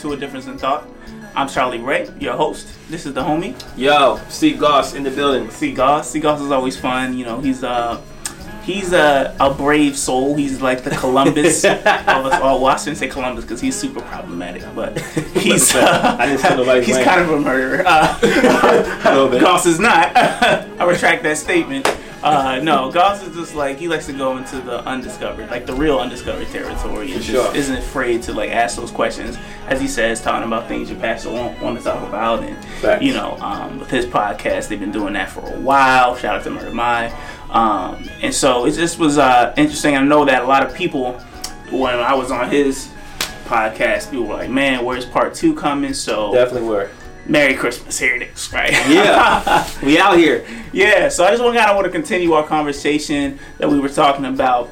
To A Difference in Thought. I'm Charlie Ray, your host. This is the homie. Yo, C Goss in the building. C Goss. C Goss is always fun. You know, he's uh he's a, a brave soul. He's like the Columbus of us all. Well, I shouldn't say Columbus because he's super problematic, but he's uh, I didn't nobody's he's kind of a murderer. Uh. Goss is not. I retract that statement. Uh, no, Goss is just like he likes to go into the undiscovered, like the real undiscovered territory, and For just sure. isn't afraid to like ask those questions. As he says, talking about things your pastor won't want to talk about, and Facts. you know, um, with his podcast, they've been doing that for a while. Shout out to Murder My. Um, and so it just was uh, interesting. I know that a lot of people, when I was on his podcast, people were like, "Man, where's part two coming?" So Definitely were. Merry Christmas, here it is, right? Yeah, we out here. yeah. So I just want kind of want to continue our conversation that we were talking about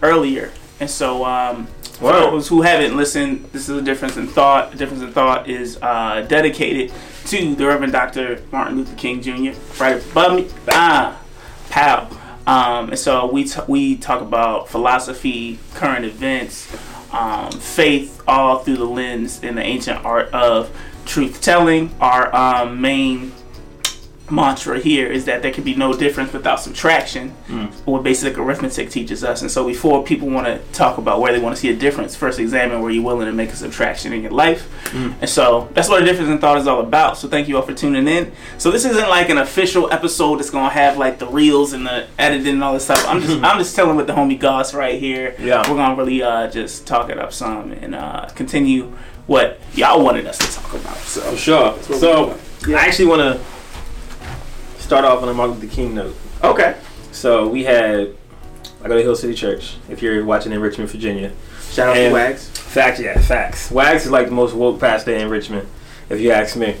earlier. And so, um, for those who haven't listened, this is a difference in thought. A difference in thought is uh, dedicated to the Reverend Dr. Martin Luther King Jr. Right above me, ah, pow. Um, and so we t- we talk about philosophy, current events, um, faith, all through the lens in the ancient art of truth telling. Our um, main mantra here is that there can be no difference without subtraction, what basic arithmetic teaches us. And so, before people want to talk about where they want to see a difference, first examine where you're willing to make a subtraction in your life. And so, that's what a difference in thought is all about. So, thank you all for tuning in. So, this isn't like an official episode that's gonna have like the reels and the editing and all this stuff. I'm just I'm just telling with the homie Goss right here. Yeah. we're gonna really uh, just talk it up some and uh, continue what y'all wanted us to talk about. So. For sure. So, I actually want to start off on a Martin Luther King note. Okay. So, we had, I go to Hill City Church, if you're watching in Richmond, Virginia. Shout out to And- Wags. Facts, yeah, facts. Wags is like the most woke pastor in Richmond, if you ask me.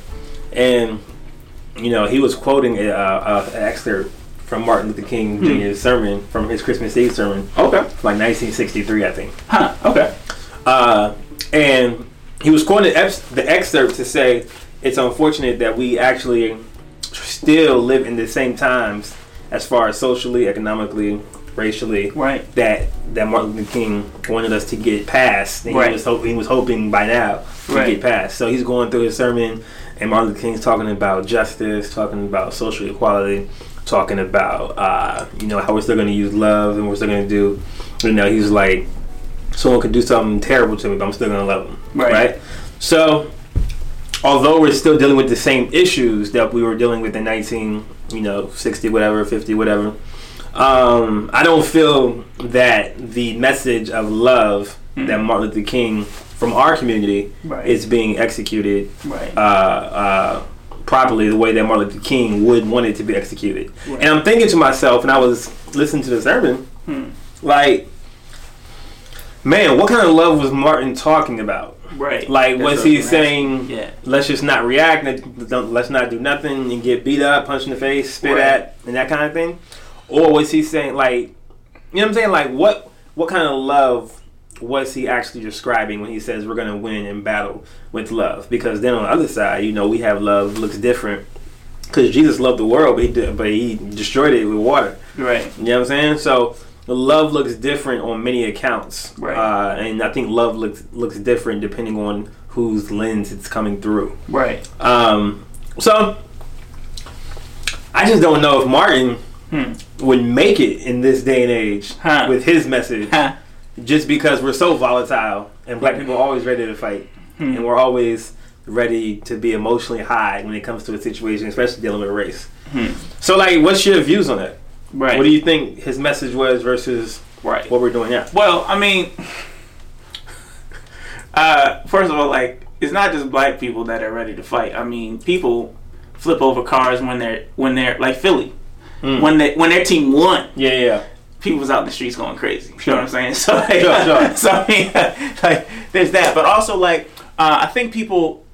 And, you know, he was quoting a, uh, an excerpt from Martin Luther King Jr.'s sermon, from his Christmas Eve sermon, Okay. like 1963, I think. Huh. Okay. Uh, and he was quoting the, excerpt to say it's unfortunate that we actually still live in the same times as far as socially, economically, racially. Right. That that Martin Luther King wanted us to get past, and Right. he was hoping he was hoping by now to Right. get past. So he's going through his sermon, and Martin Luther King's talking about justice, talking about social equality, talking about uh, you know how we're still going to use love and we're still going to do. You know, he's like, someone could do something terrible to me, but I'm still going to love them. Right. So, although we're still dealing with the same issues that we were dealing with in 19, you know, 60, whatever, 50, whatever, um, I don't feel that the message of love that Martin Luther King from our community Right. is being executed Right. uh, uh, properly the way that Martin Luther King would want it to be executed. Right. And I'm thinking to myself, and I was listening to the sermon, Hmm. like, man, what kind of love was Martin talking about? right. Like, That's was he saying, Yeah. let's just not react, let's not do nothing and get beat up, punched in the face, spit Right. at, and that kind of thing? Or was he saying, like, you know what I'm saying? Like, what what kind of love was he actually describing when he says we're going to win in battle with love? Because then on the other side, you know, we have love looks different. Because Jesus loved the world, but he, did, but he destroyed it with water. Right. You know what I'm saying? So the love looks different on many accounts, Right. uh, and I think love looks looks different depending on whose lens it's coming through. Right. Um, so I just don't know if Martin Hmm. would make it in this day and age Huh. with his message, Huh. just because we're so volatile and black people are always ready to fight, Hmm. and we're always ready to be emotionally high when it comes to a situation, especially dealing with race. Hmm. So, like, what's your views on that? Right. What do you think his message was versus right. what we're doing now? Well, I mean, uh, first of all, like it's not just black people that are ready to fight. I mean, people flip over cars when they're when they're like Philly Mm. when they when their team won. Yeah, yeah. People was out in the streets going crazy. You know what I'm saying? So, like, Sure, sure. so I mean, like, there's that. But also, like, uh, I think people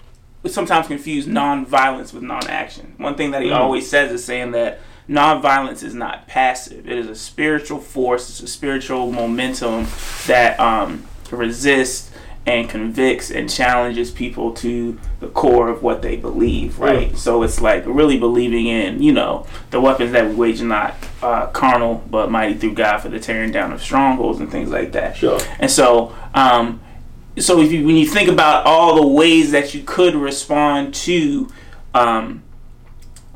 sometimes confuse non-violence with non-action. One thing that he Mm. always says is saying that non-violence is not passive. It is a spiritual force. It's a spiritual momentum that um, resists and convicts and challenges people to the core of what they believe, right? So it's like really believing in, you know, the weapons that we wage are not uh, carnal, but mighty through God for the tearing down of strongholds and things like that. Sure. And so, um, so if you when you think about all the ways that you could respond to um,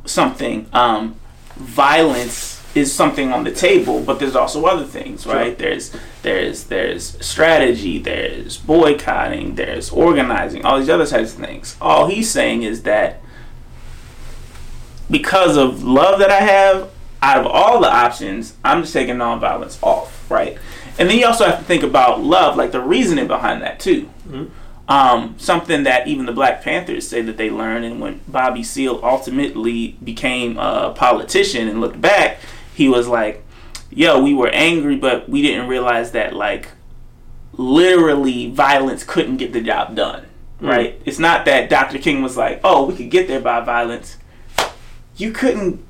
something, um, violence is something on the table, but there's also other things, right? There's there's there's strategy, there's boycotting, there's organizing, all these other types of things. All he's saying is that because of love that I have, out of all the options, I'm just taking nonviolence off, right? And then you also have to think about love, like the reasoning behind that too. Mm-hmm. Um, something that even the Black Panthers say that they learned, and when Bobby Seale ultimately became a politician and looked back, he was like, "Yo, we were angry, but we didn't realize that like literally violence couldn't get the job done." Mm. Right? It's not that Dr. King was like, "Oh, we could get there by violence." You couldn't.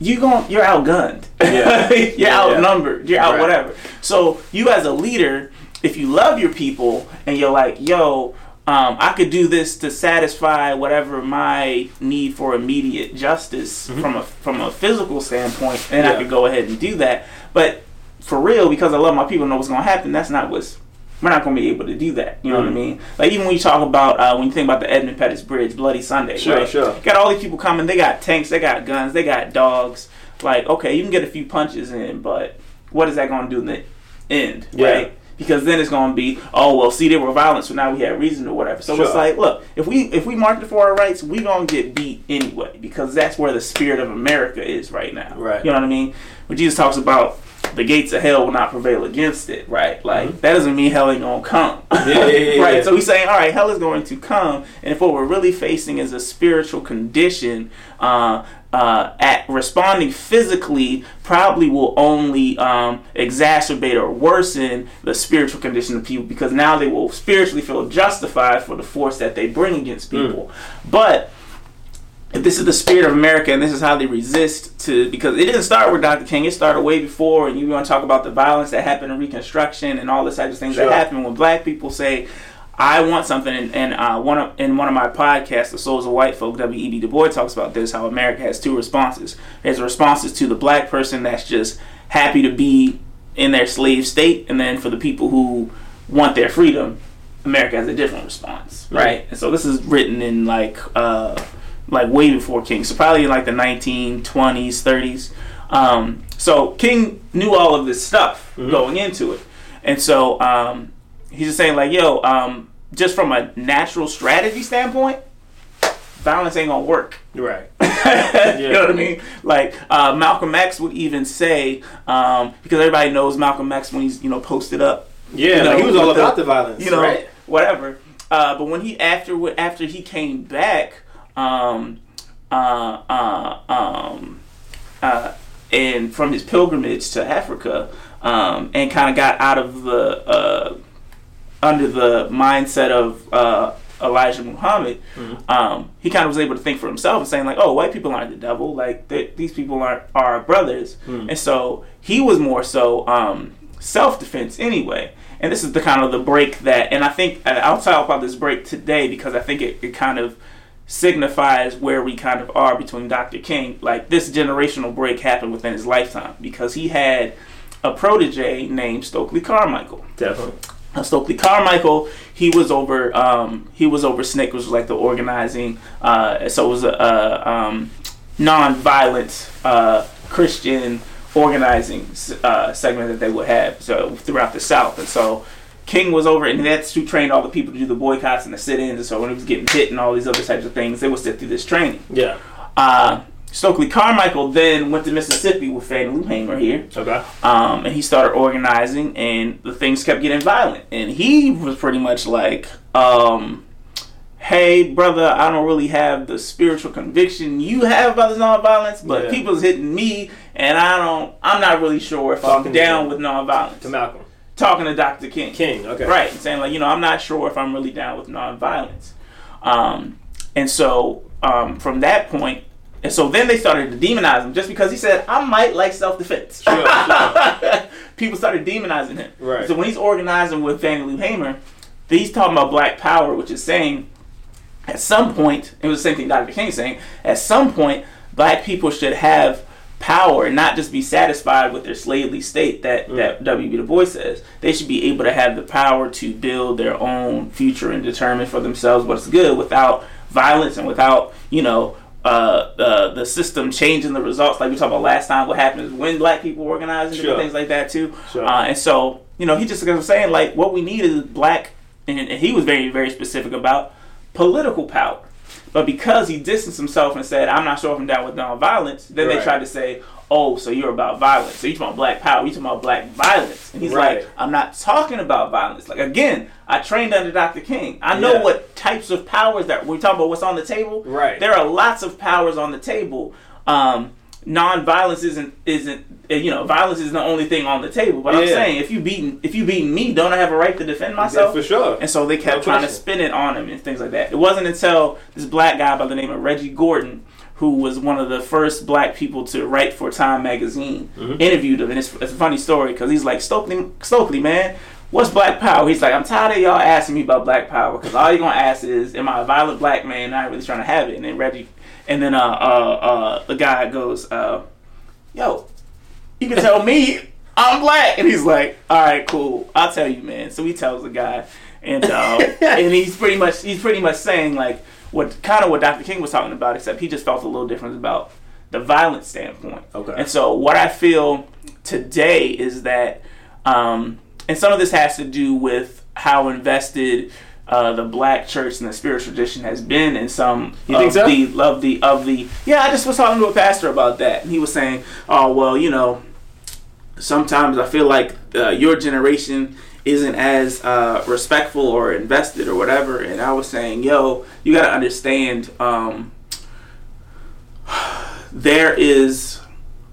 You gon' You're outgunned. Yeah. you're Yeah. outnumbered. You're out Right. whatever. So you as a leader, if you love your people and you're like, yo, um, I could do this to satisfy whatever my need for immediate justice from a from a physical standpoint, and I Mm-hmm. Could go ahead and do that. But for real, because I love my people, and know what's gonna happen. That's not what's we're not gonna be able to do that. You know what I Mhm. mean? Like even when you talk about uh, when you think about the Edmund Pettus Bridge, Bloody Sunday, Sure, right? sure. Got all these people coming. They got tanks. They got guns. They got dogs. Like, okay, you can get a few punches in, but what is that going to do in the end, Yeah. right? Because then it's going to be, oh well, see, there were violence, so now we have reason or whatever. So it's like, look, if we if we march for our rights, we gonna get beat anyway, because that's where the spirit of America is right now. Right. You know what I mean? When Jesus talks about the gates of hell will not prevail against it, right? Like Mhm. that doesn't mean hell ain't gonna come. Yeah, yeah, yeah, right. So he's saying, all right, hell is going to come, and if what we're really facing is a spiritual condition, uh, uh, at responding physically probably will only um, exacerbate or worsen the spiritual condition of people because now they will spiritually feel justified for the force that they bring against people. But if this is the spirit of America and this is how they resist to because it didn't start with Dr. King, it started way before and you want to talk about the violence that happened in Reconstruction and all the types of things Sure. that happen when black people say I want something, and, and uh, one of, in one of my podcasts, The Souls of White Folk, W.E.B. Du Bois talks about this, how America has two responses. There's responses to the black person that's just happy to be in their slave state, and then for the people who want their freedom, America has a different response, right? And so this is written in like uh, like way before King, so probably in like the 1920s, 30s. Um, so King knew all of this stuff Mhm. going into it, and so um, he's just saying like, yo, um, just from a natural strategy standpoint, violence ain't gonna work. Right. you know what I mean? Like uh, Malcolm X would even say, um, because everybody knows Malcolm X when he's you know posted up, Yeah, You know, like he was all with the- about the, violence. you know, right? whatever. Uh, but when he after after he came back, um, uh, uh, um, uh, and from his pilgrimage to Africa, um, and kind of got out of the uh, under the mindset of uh, Elijah Muhammad, Mhm. um, he kind of was able to think for himself and saying like, "Oh, white people aren't the devil. Like these people are are our brothers." Hmm. And so he was more so um, self defense anyway. And this is the kind of the break that, and I think and I'll talk about this break today because I think it, it kind of signifies where we kind of are between Dr. King. Like this generational break happened within his lifetime because he had a protege named Stokely Carmichael. Definitely. Stokely Carmichael, he was over um, he was over SNCC, which was like the organizing. Uh, so it was a, a um, non-violent uh, Christian organizing uh, segment that they would have so throughout the South, and so. King was over, and that's who trained all the people to do the boycotts and the sit-ins. And so when he was getting hit and all these other types of things, they would sit through this training. Yeah. Uh, Stokely Carmichael then went to Mississippi with Fannie Lou Hamer here, Okay. um, and he started organizing, and the things kept getting violent. And he was pretty much like, um, "Hey, brother, I don't really have the spiritual conviction you have about this nonviolence, but Yeah. people's hitting me, and I don't. I'm not really sure if Talking I'm down with nonviolence." To Malcolm. Talking to Dr. King. King. Okay. Right, saying like, you know, I'm not sure if I'm really down with nonviolence. Um, and so um, from that point, and so then they started to demonize him just because he said, I might like self defense. Sure, sure. People started demonizing him. Right. So when he's organizing with Fannie Lou Hamer, he's talking about black power, which is saying at some point, it was the same thing Dr. King saying, at some point, black people should have power and not just be satisfied with their slavely state that, mm. that W.B. Du Bois says. They should be able to have the power to build their own future and determine for themselves what's good without violence and without, you know, uh, uh, the system changing the results. Like we talked about last time, what happens when black people organize and Sure. things like that too. Sure. Uh, and so, you know, he just was saying like what we need is black, and, and he was very, very specific about political power. But because he distanced himself and said, I'm not sure if I'm down with nonviolence, then they tried to say, oh, so you're about violence. So you're talking about black power. You're talking about black violence. And he's Right. like, I'm not talking about violence. Like, again, I trained under Dr. King. I know Yeah. what types of powers that we're talking about what's on the table. Right. There are lots of powers on the table. Um, non-violence isn't isn't you know violence is the only thing on the table. But I'm saying if you beating if you beating me, don't I have a right to defend Yeah, myself? for sure. And so they kept No trying to spin it on him and things like that. It wasn't until this black guy by the name of Reggie Gordon, who was one of the first black people to write for Time magazine, Mhm. interviewed him. And it's, it's a funny story because he's like, Stokely, Stokely, man, what's black power? He's like, I'm tired of y'all asking me about black power because all you're going to ask is, am I a violent black man? Not really trying to have it. And then Reggie, and then uh, uh, uh, the guy goes, uh, yo, you can tell me I'm black. And he's like, all right, cool. I'll tell you, man. So he tells the guy, and uh, and he's pretty much he's pretty much saying like what kind of what Dr. King was talking about, except he just felt a little different about the violent standpoint. Okay. And so what I feel today is that, um, and some of this has to do with how invested. Uh, the black church and the spiritual tradition has been in some You of so? the of the of the yeah I just was talking to a pastor about that and he was saying oh well you know sometimes I feel like uh, your generation isn't as uh, respectful or invested or whatever. And I was saying, yo, you got to understand, um, there is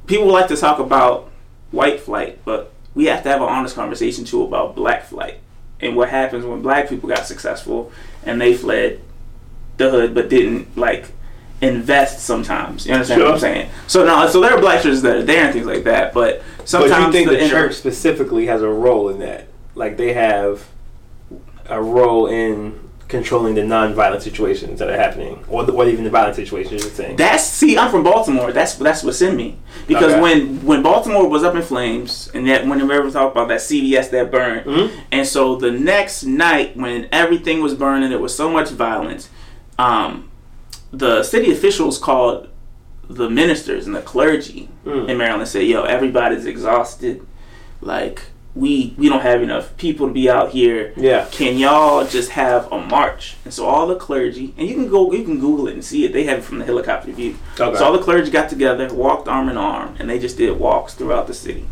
people like to talk about white flight, but we have to have an honest conversation too about black flight and what happens when black people got successful and they fled the hood but didn't like invest sometimes. You understand what I'm saying? So now, so there are black churches that are there and things like that, but But sometimes you think the, inter- church specifically has a role in that? Like they have a role in controlling the non-violent situations that are happening, or, the, or even the violent situations you're saying. That's see, I'm from Baltimore. That's that's what's in me. Because Okay. when when Baltimore was up in flames, and that when we ever talk about that CVS that burned, Mhm. and so the next night when everything was burning, there was so much violence. Um, the city officials called the ministers and the clergy Mm. in Maryland. Said, "Yo, everybody's exhausted. Like we we don't have enough people to be out here." Yeah. can y'all just have a march? And so all the clergy, and you can go, you can Google it and see it. They have it from the helicopter view. Okay. So all the clergy got together, walked arm in arm, and they just did walks throughout the city.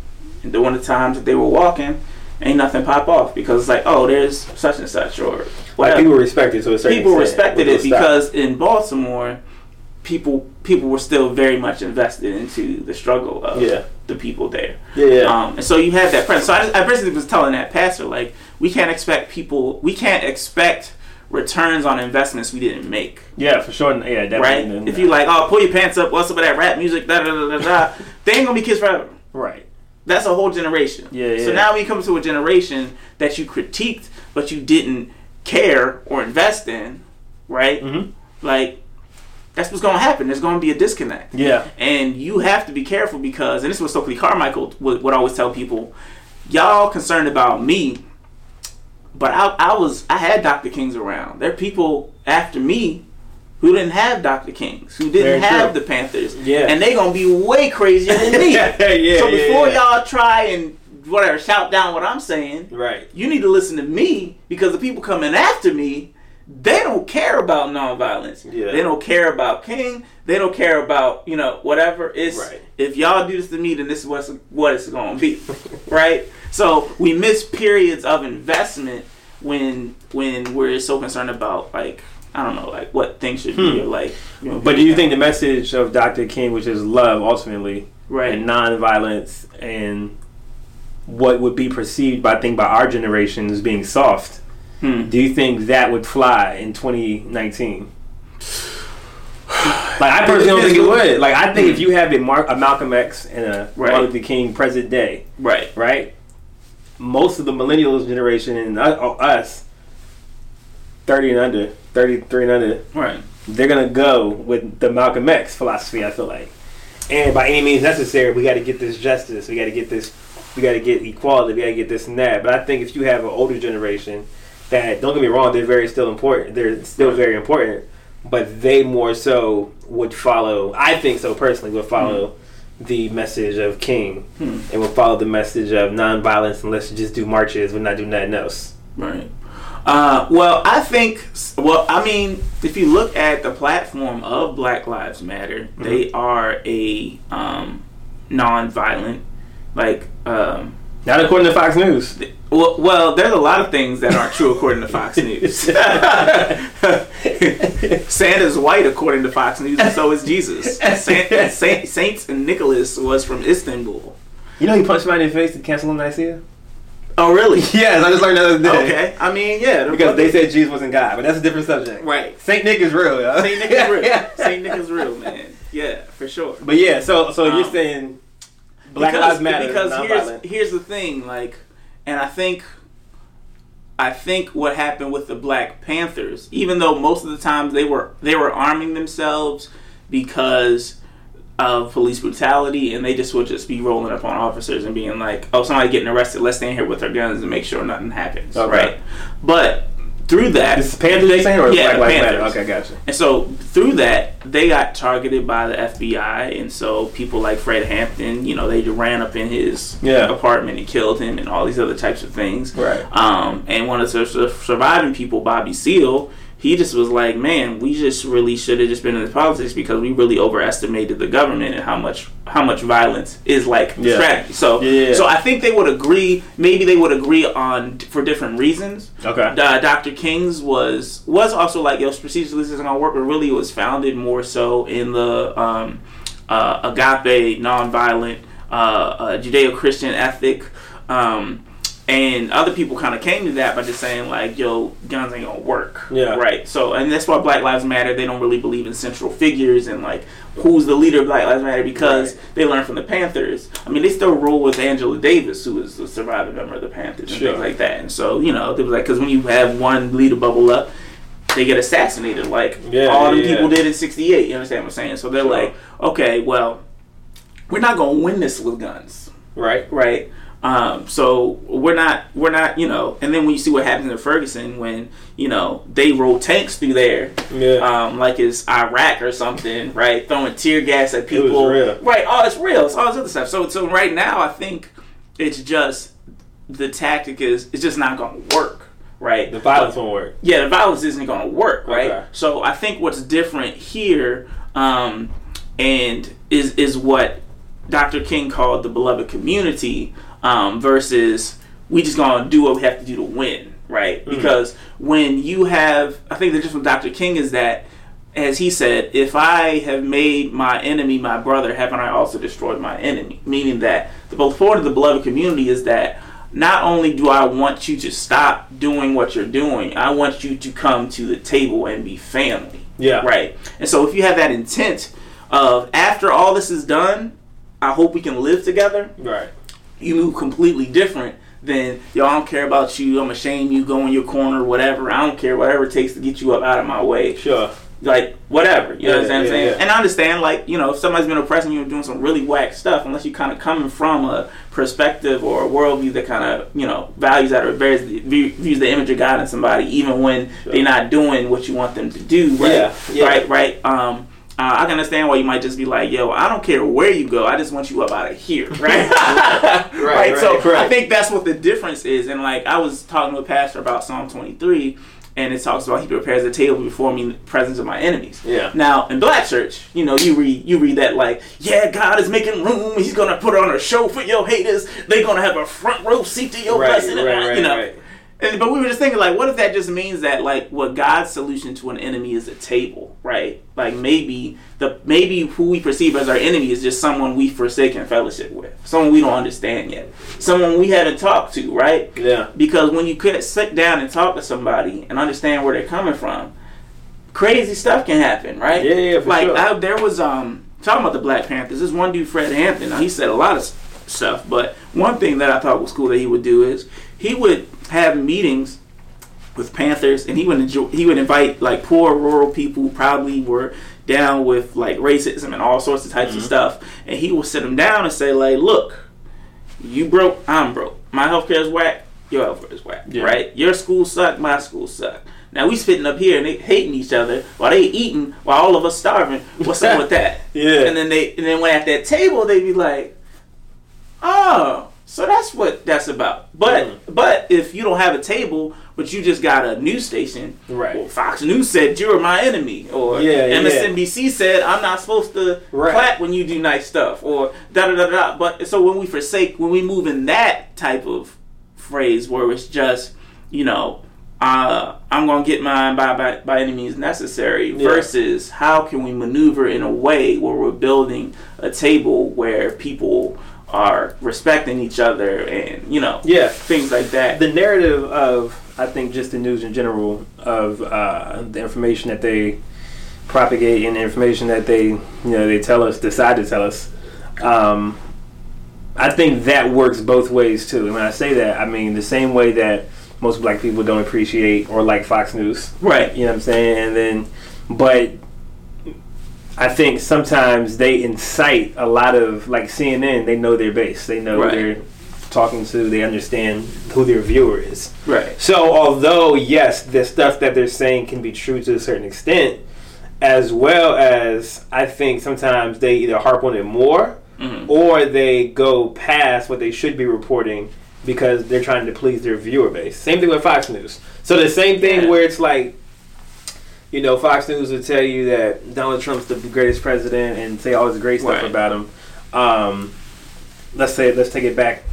And during the times that they were walking, ain't nothing pop off because it's like, oh, there's such and such or Like whatever. people respect it a People respected it because in Baltimore, people people were still very much invested into the struggle of Yeah. the people there. yeah, yeah. Um, and so you have that presence. So I, I basically was telling that pastor, like, we can't expect people, we can't expect returns on investments we didn't make, yeah, for sure. Yeah, definitely. right? If you like, oh, pull your pants up, what's up with that rap music, da da da da da, they ain't gonna be kids forever. right, That's a whole generation. Yeah, So now we come to a generation that you critiqued, but you didn't care or invest in, right? hmm Like, that's what's gonna happen. There's gonna be a disconnect. yeah, And you have to be careful because, and this is what Stokely Carmichael would, would always tell people, y'all concerned about me, but I, I was I had Dr. Kings around. There are people after me who didn't have Dr. Kings, who didn't Very have true. the Panthers, Yeah. and they're gonna be way crazier than me. yeah, so yeah, before yeah. y'all try and whatever shout down what I'm saying, right, you need to listen to me because the people coming after me, they don't care about nonviolence. Yeah. They don't care about King. They don't care about you know whatever. It's Right. if y'all do this to me, then this is what's what it's going to be, right? So we miss periods of investment when when we're so concerned about like I don't know like what things should be Hmm. or like. You know, But do you think the message of Dr. King, which is love ultimately, right? and nonviolence, and what would be perceived by I think by our generation as being soft, Hmm. do you think that would fly in 2019? Like I personally don't think it would. Like I think if you have a, Mar- a Malcolm X and a Right. Martin Luther King present day, Right. right? Most of the millennials generation and uh, us, 30 and under, 33 and under, Right. they're gonna go with the Malcolm X philosophy. I feel like, and by any means necessary, we got to get this justice. We got to get this. We got to get equality. We got to get this and that. But I think if you have an older generation that don't get me wrong, they're very still important. They're still very important, but they more so would follow. I think so personally would follow the message of King Hmm. and would follow the message of nonviolence and let's just do marches and not do nothing else. Right. Uh, well, I think. Well, I mean, if you look at the platform of Black Lives Matter, they are a um, non-violent, like. Um, Not according to Fox News. well, well, there's a lot of things that aren't true according to Fox News. Santa's white according to Fox News, and so is Jesus. Saint, Saint, Saints and Nicholas was from Istanbul. You know he punched somebody in the face to cancel on Nicaea? Oh, really? Yes, I just learned the other day. Okay. I mean, yeah. Because they said Jesus wasn't God, but that's a different subject. right. Saint Nick is real, yo. Saint Nick is real. Saint Nick is real, man. Yeah, for sure. But yeah, so so you're Um, saying Black because, Lives Matter, Because here's here's the thing, like, and I think, I think what happened with the Black Panthers, even though most of the times they were they were arming themselves because of police brutality, and they just would just be rolling up on officers and being like, "Oh, somebody getting arrested. Let's stand here with our guns and make sure nothing happens." Okay. Right. But through that, This is Panthers they saying or Yeah, Black Panthers. Matter? Okay, gotcha. and so through that, they got targeted by the FBI, and so people like Fred Hampton, you know, they ran up in his Yeah. apartment and killed him, and all these other types of things. Right. Um, and one of the surviving people, Bobby Seale, he just was like, "Man, we just really should have just been in the politics because we really overestimated the government and how much how much violence is like Yeah. strategy." So, Yeah, yeah. so I think they would agree. Maybe they would agree on for different reasons Okay. uh, Dr. King's was was also like yo procedurally this isn't gonna work, but really it was founded more so in the um, uh, agape, nonviolent, uh, uh, Judeo-Christian ethic, um, and other people kind of came to that by just saying like yo guns ain't gonna work, Yeah. right. So and that's why Black Lives Matter. They don't really believe in central figures and like who's the leader of Black Lives Matter because Right. they learned from the Panthers. I mean, they still roll with Angela Davis, who is a surviving member of the Panthers and Sure. things like that. And so, you know, it was like because when you have one leader bubble up, they get assassinated, like Yeah, all them yeah, people did in '68. You understand what I'm saying? So they're Sure. like, okay, well, we're not gonna win this with guns, Right. right? Um, so we're not, we're not, you know. And then when you see what happens in Ferguson, when you know they roll tanks through there, Yeah. um, like it's Iraq or something, right? Throwing tear gas at people, real. right? Oh, it's real. It's all this other stuff. So, so right now, I think it's just the tactic is it's just not going to work, right? the violence won't work. yeah, the violence isn't going to work, right? Okay. So I think what's different here, um, and is is what Dr. King called the beloved community, um, versus we just gonna do what we have to do to win, right? Because when you have, I think the difference with Dr. King is that. As he said, if I have made my enemy my brother, haven't I also destroyed my enemy? Meaning that the point of the beloved community is that not only do I want you to stop doing what you're doing, I want you to come to the table and be family. Yeah. Right. And so if you have that intent of after all this is done, I hope we can live together, Right. You move completely different than yo, I don't care about you, I'm ashamed you go in your corner, whatever. I don't care, whatever it takes to get you up out of my way Sure. like whatever. You know what Yeah, I'm yeah, saying? yeah. And I understand, like you know, if somebody's been oppressing you and doing some really whack stuff, unless you're kind of coming from a perspective or a worldview that kind of you know values that or bears the, views the image of God in somebody, even when Sure. they're not doing what you want them to do. Right? Yeah, yeah. Right. Right. Um. Uh, I can understand why you might just be like, "Yo, I don't care where you go. I just want you up out of here." Right. right. right, So I think that's what the difference is. And like I was talking to a pastor about Psalm 23, and it talks about he prepares a table before me in the presence of my enemies. Yeah. Now in black church, you know, you read you read that like, yeah, God is making room. He's gonna put on a show for your haters. They're gonna have a front row seat to your Right, blessing. right, right, you know. right. And, but we were just thinking, like, what if that just means that, like, what God's solution to an enemy is a table, right? Like, maybe the maybe who we perceive as our enemy is just someone we forsaken fellowship with, someone we don't understand yet, someone we haven't talked to, right? Yeah. Because when you could sit down and talk to somebody and understand where they're coming from, crazy stuff can happen, right? Yeah, yeah, for like sure. I, there was um talking about the Black Panthers. This one dude, Fred Hampton. Now he said a lot of stuff, but one thing that I thought was cool that he would do is he would have meetings with Panthers, and he would enjoy, he would invite like poor rural people who probably were down with like racism and all sorts of types Mm-hmm. of stuff, and he will sit them down and say like, look, you broke, I'm broke. My healthcare is whack. Your healthcare is whack. Yeah. Right? Your school suck. My school suck. Now we sitting up here and they hating each other while they eating while all of us starving. What's up with that? Yeah. And then they and then when at that table they'd be like, oh, so that's what that's about. But Mm. but if you don't have a table, but you just got a news station, Right. well, Fox News said you're my enemy, or Yeah, yeah. MSNBC said I'm not supposed to Right. clap when you do nice stuff, or da da da da. But so when we forsake, when we move in that type of phrase where it's just, you know, uh, I'm gonna get mine by, by by any means necessary, Yeah. versus how can we maneuver in a way where we're building a table where people are respecting each other and you know Yeah. things like that. the narrative of I think just the news in general of uh, the information that they propagate and the information that they you know they tell us decide to tell us. Um, I think that works both ways too. And when I say that, I mean the same way that most black people don't appreciate or like Fox News. right. You know what I'm saying? And then, but I think sometimes they incite a lot of like CNN. They know their base. They know Right. who they're talking to. They understand who their viewer is. Right. So, although yes, the stuff that they're saying can be true to a certain extent, as well as I think sometimes they either harp on it more Mhm. or they go past what they should be reporting because they're trying to please their viewer base. Same thing with Fox News. So the same thing Yeah. where it's like, you know, Fox News would tell you that Donald Trump's the greatest president and say all this great stuff Right. about him. Um, let's say, let's take it back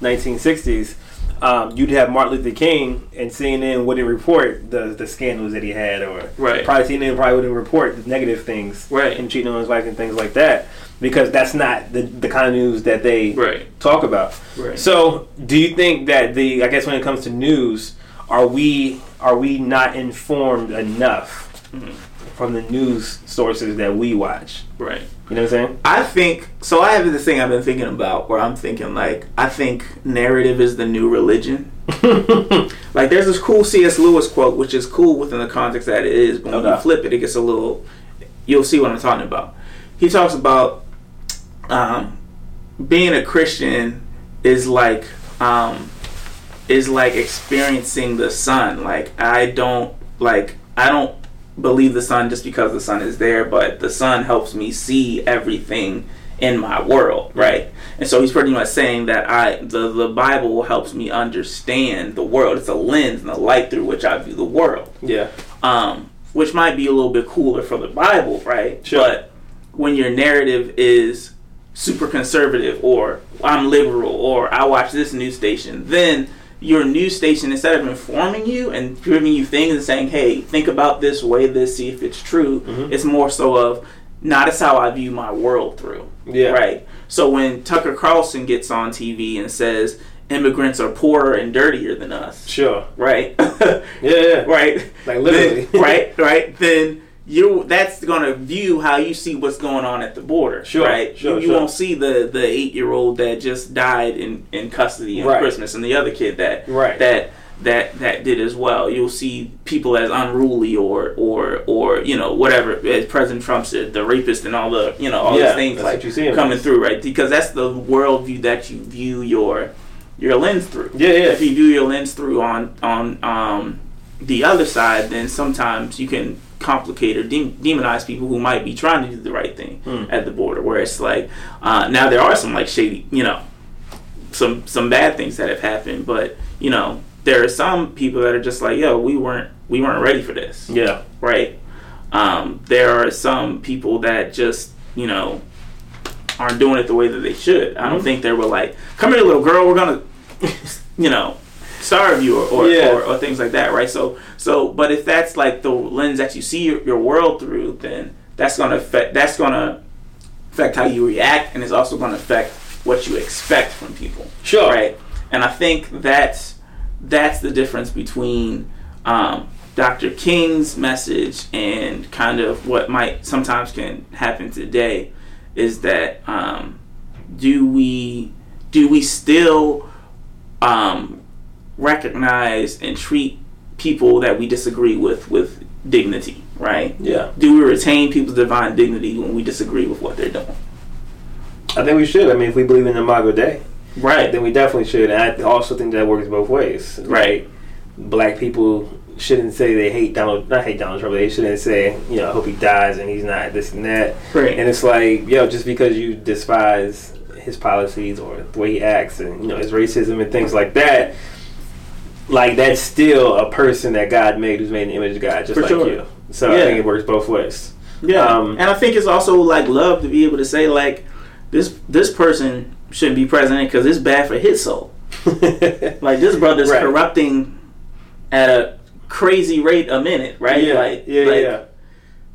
1960s. Um, you'd have Martin Luther King, and CNN wouldn't report the the scandals that he had, or Right. probably CNN probably wouldn't report the negative things, Right. and cheating on his wife and things like that, because that's not the the kind of news that they Right. talk about. Right. So, do you think that the I guess when it comes to news, are we are we not informed enough Mhm. from the news sources that we watch? Right. You know what I'm saying? I think so. I have this thing I've been thinking about where I'm thinking like I think narrative is the new religion. Like there's this cool C.S. Lewis quote, which is cool within the context that it is, but when you flip it, it gets a little. You'll see what I'm talking about. He talks about um, being a Christian is like um, is like experiencing the sun. Like I don't like I don't believe the sun just because the sun is there, but the sun helps me see everything in my world, right? And so he's pretty much saying that I the the Bible helps me understand the world. It's a lens and a light through which I view the world. Yeah. Um, which might be a little bit cooler for the Bible, right? Sure. But when your narrative is super conservative or I'm liberal or I watch this news station, then your news station instead of informing you and giving you things and saying, "Hey, think about this, weigh this, see if it's true," Mhm. it's more so of, "Not as how I view my world through." Yeah. Right. So when Tucker Carlson gets on TV and says immigrants are poorer and dirtier than us, Sure. right? Yeah. yeah. right. Like literally. Then- right, right. Then you that's gonna view how you see what's going on at the border. Sure, right. sure, you, you sure. won't see the the eight year old that just died in in custody on Right. Christmas, and the other kid that Right. that that that did as well. You'll see people as unruly or or or you know whatever as President Trump said, the rapist and all the you know all Yeah, these things like you see coming this. through, right? Because that's the worldview that you view your your lens through Yeah. Yeah. if you do your lens through on on um, the other side, then sometimes you can complicate or de- demonize people who might be trying to do the right thing Hmm. at the border. Where it's like uh, now there are some like shady, you know, some some bad things that have happened, but you know there are some people that are just like, yo, we weren't we weren't ready for this Yeah. right? Um, there are some people that just, you know, aren't doing it the way that they should. I don't Mhm. think they were like, "Come here, little girl, we're gonna," you know, starve you or or, Yeah. or or things like that, right? So so, but if that's like the lens that you see your, your world through, then that's gonna affect that's gonna affect how you react, and it's also gonna affect what you expect from people Sure. right? And I think that's that's the difference between um, Dr. King's message and kind of what might sometimes can happen today is that um, do we do we still um, recognize and treat people that we disagree with with dignity, right? Yeah. Do we retain people's divine dignity when we disagree with what they're doing? I think we should. I mean, if we believe in the Imago Dei, Right. then we definitely should. And I also think that works both ways. Right. Black people shouldn't say they hate Donald, not hate Donald Trump. They shouldn't say, you know, I hope he dies and he's not this and that. Right. And it's like, yo, just because you despise his policies or the way he acts and you know his racism and things like that, like that's still a person that God made who's made in the image of God, just For like sure. you. So I think it works both ways. Yeah, Um, and I think it's also like love to be able to say like this this person shouldn't be president because it's bad for his soul. Like this brother's Right. corrupting at a crazy rate a minute, right? yeah, Like, yeah, like, yeah.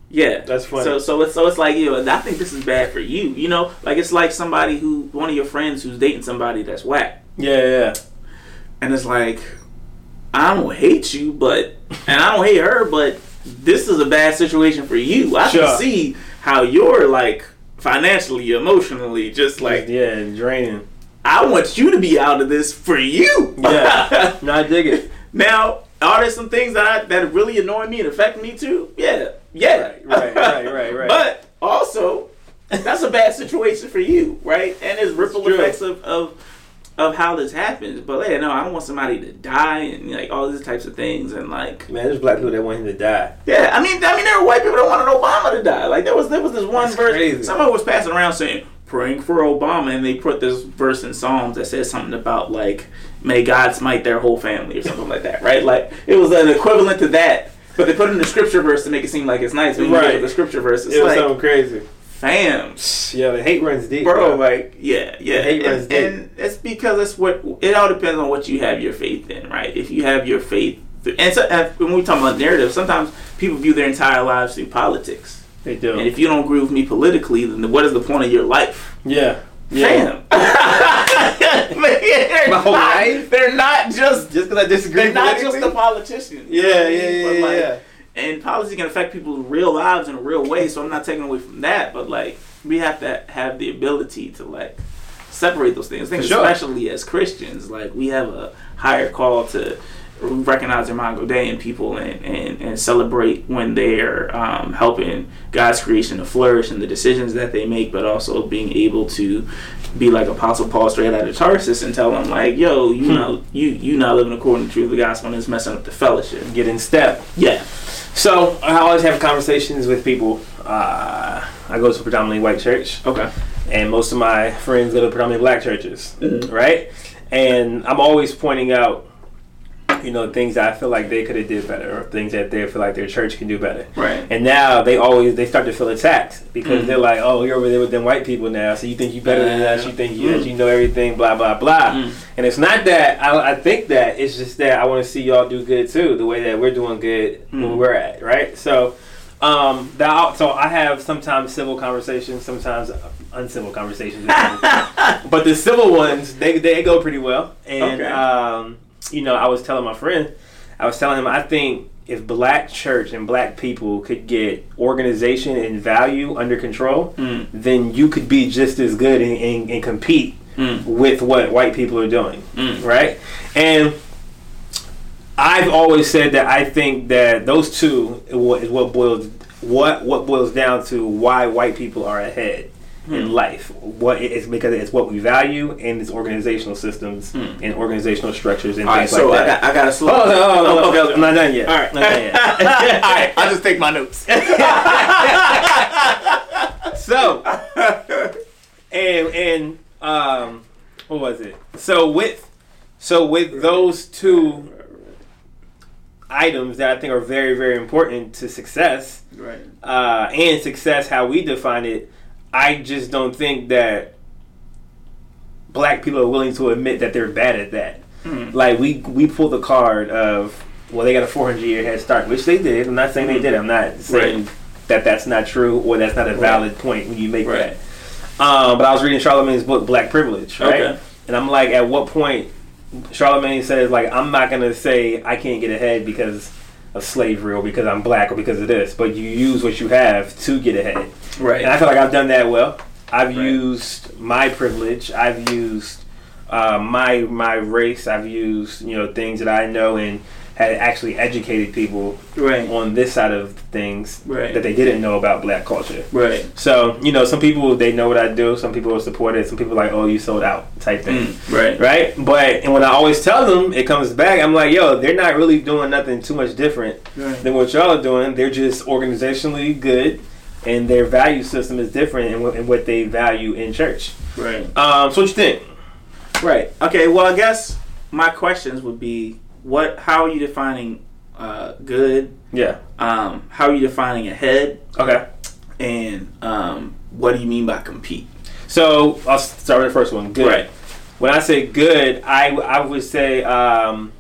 yeah. That's funny. So so it's so it's like you know, I think this is bad for you. You know, like it's like somebody who one of your friends who's dating somebody that's whack, Yeah, yeah. and it's like I don't hate you, but and I don't hate her, but this is a bad situation for you. I Sure. can see how you're like financially, emotionally, just like yeah, draining. I want you to be out of this for you. Yeah. No, I dig it. now, are there some things that I, that really annoy me and affect me too? Yeah, yeah, Right, right, right, right, right. but also, that's a bad situation for you, right? And there's ripple It's effects of, of of how this happens. But yeah, no, I don't want somebody to die and like all these types of things and like Man, there's black people that want him to die. yeah, I mean, I mean, there were white people that wanted Obama to die. Like there was there was this one That's verse crazy. somebody was passing around saying praying for Obama, and they put this verse in Psalms that says something about like may God smite their whole family or something like that, right? Like it was an equivalent to that. But they put in the scripture verse to make it seem like it's nice. When you Right. right. the scripture verse, it's It was like, something crazy. Fam, Yeah, the hate runs deep, bro, like yeah, yeah, hate runs and, deep. and it's because it's what it all depends on what you have your faith in, right? If you have your faith, and, so, and when we talk about narrative, sometimes people view their entire lives through politics, They do. and if you don't agree with me politically, then what is the point of your life, yeah. Yeah. fam? they're, My whole not, life? they're not just Just because I disagree they're not politically? just a politician. Yeah, yeah, yeah, But, yeah, like, yeah. And policy can affect people's real lives in a real way. So I'm not taking away from that, but like we have to have the ability to like separate those things. Sure. especially as Christians, like we have a higher call to recognize Imago Dei in people and, and, and celebrate when they're um, helping God's creation to flourish and the decisions that they make, but also being able to be like Apostle Paul straight out of Tarsus and tell them like, yo, you Hmm. know, you you not living according to the truth of the gospel and it's messing up the fellowship. Get in step. Yeah. So I always have conversations with people. Uh, I go to a predominantly white church, Okay. and most of my friends go to predominantly black churches, Mhm. right? And I'm always pointing out, you know, things that I feel like they could have did better, or things that they feel like their church can do better. Right. And now they always they start to feel attacked because Mhm. they're like, oh, you're over there with them white people now, so you think you better than us, you think you, that Mm. you know everything, blah blah blah. Mm. And it's not that I, I think that it's just that I want to see y'all do good too, the way that we're doing good Mm. where we're at, right? So, um, that so I have sometimes civil conversations, sometimes uncivil conversations, but the civil ones they they go pretty well. And Okay. um, you know, I was telling my friend, I was telling him, I think if black church and black people could get organization and value under control, Mm. then you could be just as good and, and, and compete Mm. with what white people are doing, Mm. right? And I've always said that I think that those two is what boils what what boils down to why white people are ahead in Hmm. life. What it's because it's what we value and it's organizational systems Hmm. and organizational structures and All right, things so like I that. got, I got to slow. Oh, no, no, no, no, okay, okay. I'm not done yet. All right. Not done yet. All right, I'll just take my notes. so and and um what was it so with so with those two items that i think are very very important to success right. uh and success how we define it i just don't think that black people are willing to admit that they're bad at that Mm. like we we pull the card of well they got a 400 year head start which they did i'm not saying they did i'm not saying Right. that that's not true or that's not a valid point when you make Right. that um, but i was reading Charlamagne's book black privilege right Okay. and i'm like at what point charlemagne says like i'm not gonna say i can't get ahead because of slavery or because i'm black or because of this but you use what you have to get ahead Right. and I feel like I've done that well. I've Right. used my privilege. I've used uh, my my race. I've used you know things that I know and had actually educated people Right. on this side of things Right. that they didn't know about black culture. Right. So, you know, some people they know what I do, some people are support it, some people are like, oh, you sold out type thing. Mm, right. Right? But and when I always tell them it comes back, I'm like, yo, they're not really doing nothing too much different Right. than what y'all are doing. They're just organizationally good and their value system is different and what, what they value in church. Right. Um, so what you think? Right. Okay. Well, I guess my questions would be: What? How are you defining uh, good? Yeah. Um, how are you defining ahead? Okay. And um, what do you mean by compete? So I'll start with the first one. Good. Right. When I say good, I, I would say um,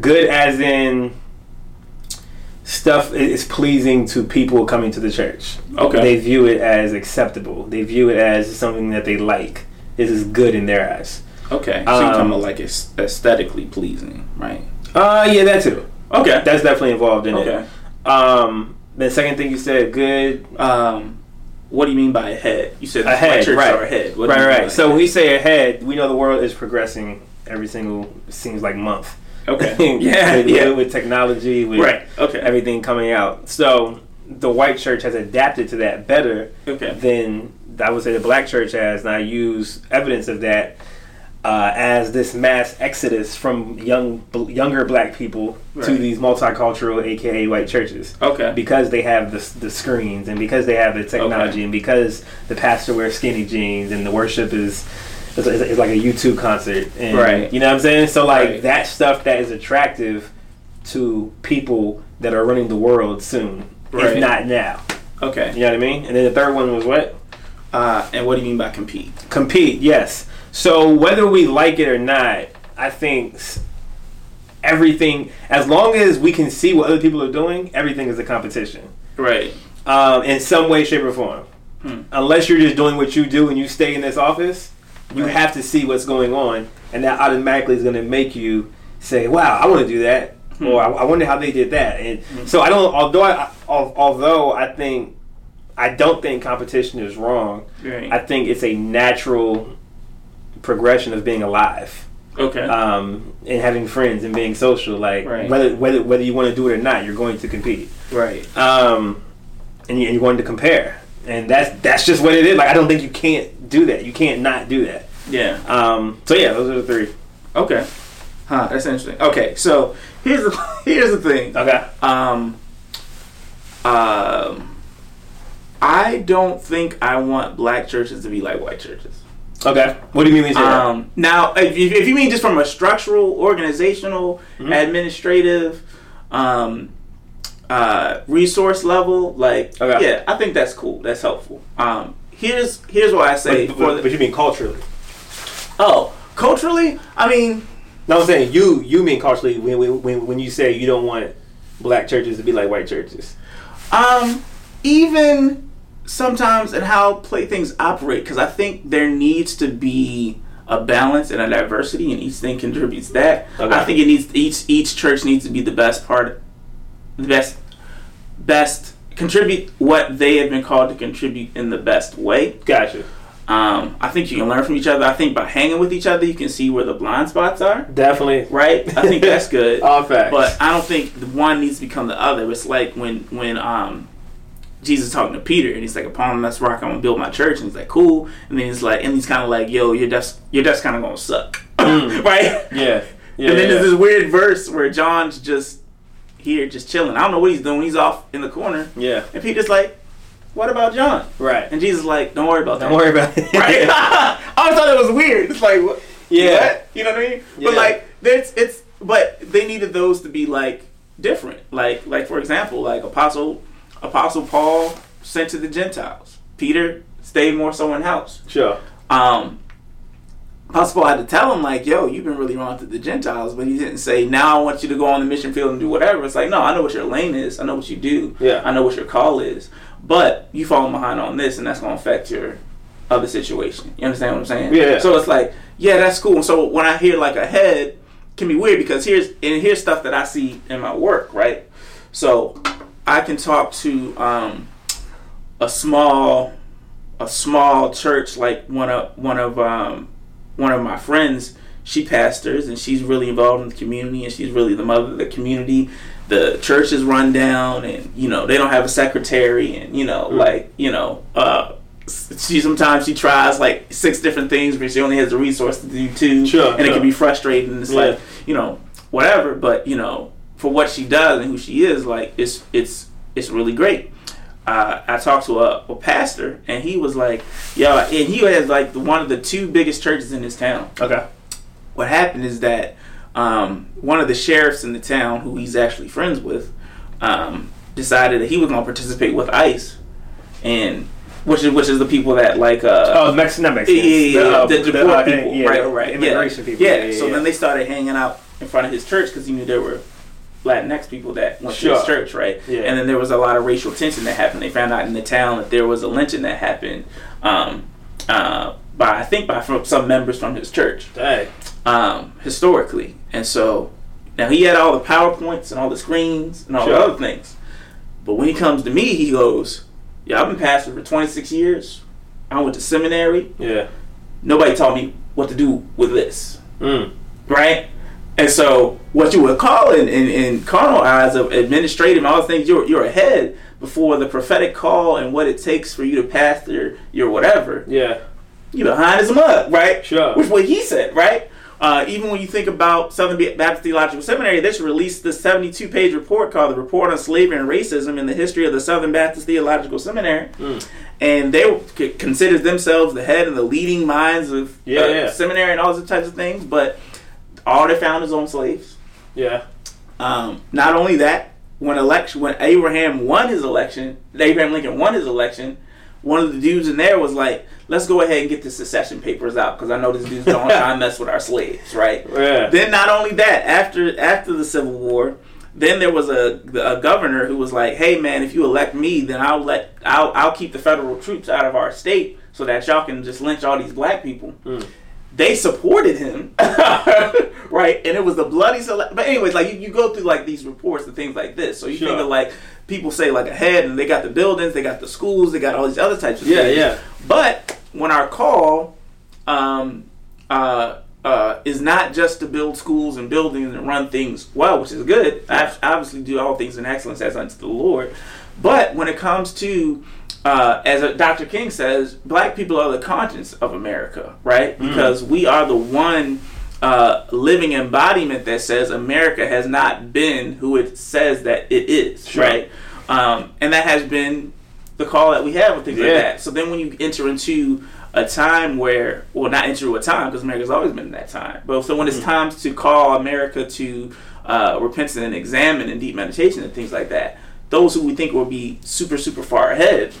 good as in stuff is pleasing to people coming to the church. Okay. They view it as acceptable. They view it as something that they like. This is good in their eyes. Okay. So you're Um, talking about like aesthetically pleasing, right? Uh, yeah, that too. Okay. That's definitely involved in Okay. it. Um, the second thing you said, good. Um, what do you mean by ahead? You said Ahead, white churches right. are ahead. What right, right. So when we say ahead, we know the world is progressing every single seems like month. okay. yeah. with, yeah. with, with technology, with Right. Okay. everything coming out. So the white church has adapted to that better Okay. than I would say the black church has, and I use evidence of that uh, as this mass exodus from young younger black people to these multicultural, aka white churches Okay. because they have the, the screens and because they have the technology Okay. and because the pastor wears skinny jeans and the worship is is, like a U2 concert and Right. you know what I'm saying so like Right. that stuff that is attractive to people that are running the world soon Right. if not now Okay. you know what I mean and then the third one was what Uh, and what do you mean by compete? compete yes so whether we like it or not I think everything as long as we can see what other people are doing everything is a competition Right. um, in some way, shape, or form. Hmm. Unless you're just doing what you do and you stay in this office, you Right. have to see what's going on, and that automatically is going to make you say, "Wow, I want to do that," Hmm. or I, "I wonder how they did that." And Hmm. so I don't. Although I, although I think I don't think competition is wrong. Right. I think it's a natural progression of being alive okay. um, and having friends and being social. Like Right. whether whether whether you want to do it or not, you're going to compete right. um, and, you, and you're going to compare, and that's that's just what it is. Like I don't think you can't do that. You can't not do that. Yeah. Um, so yeah, those are the three. Okay. Huh. That's interesting. Okay. So here's the here's the thing. Okay. Um. Um. I don't think I want black churches to be like white churches. Okay. What do you mean when you say that? Um, now, if you, if you mean just from a structural, organizational, Mhm. administrative, um, uh, resource level, like, Okay. yeah, I think that's cool. That's helpful. Um, here's here's what I say. But, but, the, but you mean culturally? oh, culturally, I mean, No, I'm saying you you mean culturally when when when, when you say you don't want black churches to be like white churches. um, even sometimes and how playthings operate, because I think there needs to be a balance and a diversity, and each thing contributes that. Okay. I think it needs each each church needs to be the best part, the best, best contribute what they have been called to contribute in the best way. Gotcha. Um, I think you can learn from each other. I think by hanging with each other, you can see where the blind spots are. Definitely. Right? I think that's good. All facts. But I don't think the one needs to become the other. It's like when when um Jesus talking to Peter and he's like, "Upon this rock, I'm gonna build my church." And he's like, "Cool." And then he's like, and he's kind of like, "Yo, your desk, your desk kind of gonna suck, Mm. right?" yeah. Yeah. and then yeah. there's this weird verse where John's just here, just chilling. I don't know what he's doing. He's off in the corner, yeah. and Peter's like, "What about John?" Right. And Jesus is like, "Don't worry about that. Don't worry about it. Right? I always thought it was weird. It's like, what? Yeah. What? You know what I mean? Yeah. But like, it's it's. But they needed those to be like different. Like like for example, like Apostle Apostle Paul sent to the Gentiles. Peter stayed more so in house. Sure. Um, Apostle Paul had to tell him like, "Yo, you've been really wrong to the Gentiles," but he didn't say, "Now I want you to go on the mission field and do whatever." It's like, no, I know what your lane is. I know what you do. Yeah. I know what your call is. But you falling behind on this, and that's going to affect your other situation. You understand what I'm saying? Yeah. So it's like, yeah, that's cool. So when I hear like a head, can be weird because here's and here's stuff that I see in my work, right? So I can talk to um, a small a small church like one of one of um, one of my friends she pastors and she's really involved in the community and she's really the mother of the community. The church is run down and you know they don't have a secretary and you know Mm. like you know uh, she sometimes she tries like six different things but she only has the resource to do two Sure, and it can be frustrating. It's Yeah. like you know whatever, but you know for what she does and who she is, like it's it's it's really great. Uh, I talked to a, a pastor and he was like, "Yo," and he has like the, one of the two biggest churches in his town. Okay. What happened is that um, one of the sheriffs in the town, who he's actually friends with, um, decided that he was going to participate with ICE, and which is which is the people that like uh, Oh, Mexican, not yeah, yeah, yeah, the, deport uh, people, yeah, right, right, Immigration yeah. people. Yeah. so then they started hanging out in front of his church because he knew there were Latinx people that went to Sure. his church, right? Yeah. And then there was a lot of racial tension that happened. They found out in the town that there was a lynching that happened um, uh, by I think by from some members from his church um, historically. And so now he had all the PowerPoints and all the screens and all the other things. But when he comes to me, he goes, Yeah, I've been pastor for 26 years. I went to seminary. Yeah. Nobody taught me what to do with this. Mm. Right? And so what you would call in, in, in carnal eyes of administrative and all the things, you're, you're ahead before the prophetic call and what it takes for you to pastor your whatever Yeah. you behind as a mug, right? Sure. Which what he said, right? Uh, even when you think about Southern Baptist Theological Seminary, they just released the 72 page report called The Report on Slavery and Racism in the History of the Southern Baptist Theological Seminary. Mm. And they c- considered themselves the head and the leading minds of Yeah, uh, yeah. seminary and all those types of things, but all they found is on slaves. Yeah. Um, not only that, when election, when Abraham won his election, Abraham Lincoln won his election. One of the dudes in there was like, "Let's go ahead and get the secession papers out because I know these dude's don't try and mess with our slaves, right?" Yeah. Then not only that, after after the Civil War, then there was a, a governor who was like, "Hey man, if you elect me, then I'll let I'll I'll keep the federal troops out of our state so that y'all can just lynch all these black people." Mm. They supported him, right? And it was the bloody select. But anyways, like you, you go through like these reports and things like this. So you think of like people say like ahead, and they got the buildings, they got the schools, they got all these other types of Yeah, things. yeah. But when our call um, uh, uh, is not just to build schools and buildings and run things well, which is good. I obviously do all things in excellence as unto the Lord. But when it comes to, uh, as Dr. King says, black people are the conscience of America, right? Because we are the one uh, living embodiment that says America has not been who it says that it is, Sure. right? Um, and that has been the call that we have and things like that. So then when you enter into a time where, well, not enter a time because America's always been in that time. But so when it's time to call America to uh, repentance and examine and deep meditation and things like that, those who we think will be super, super far ahead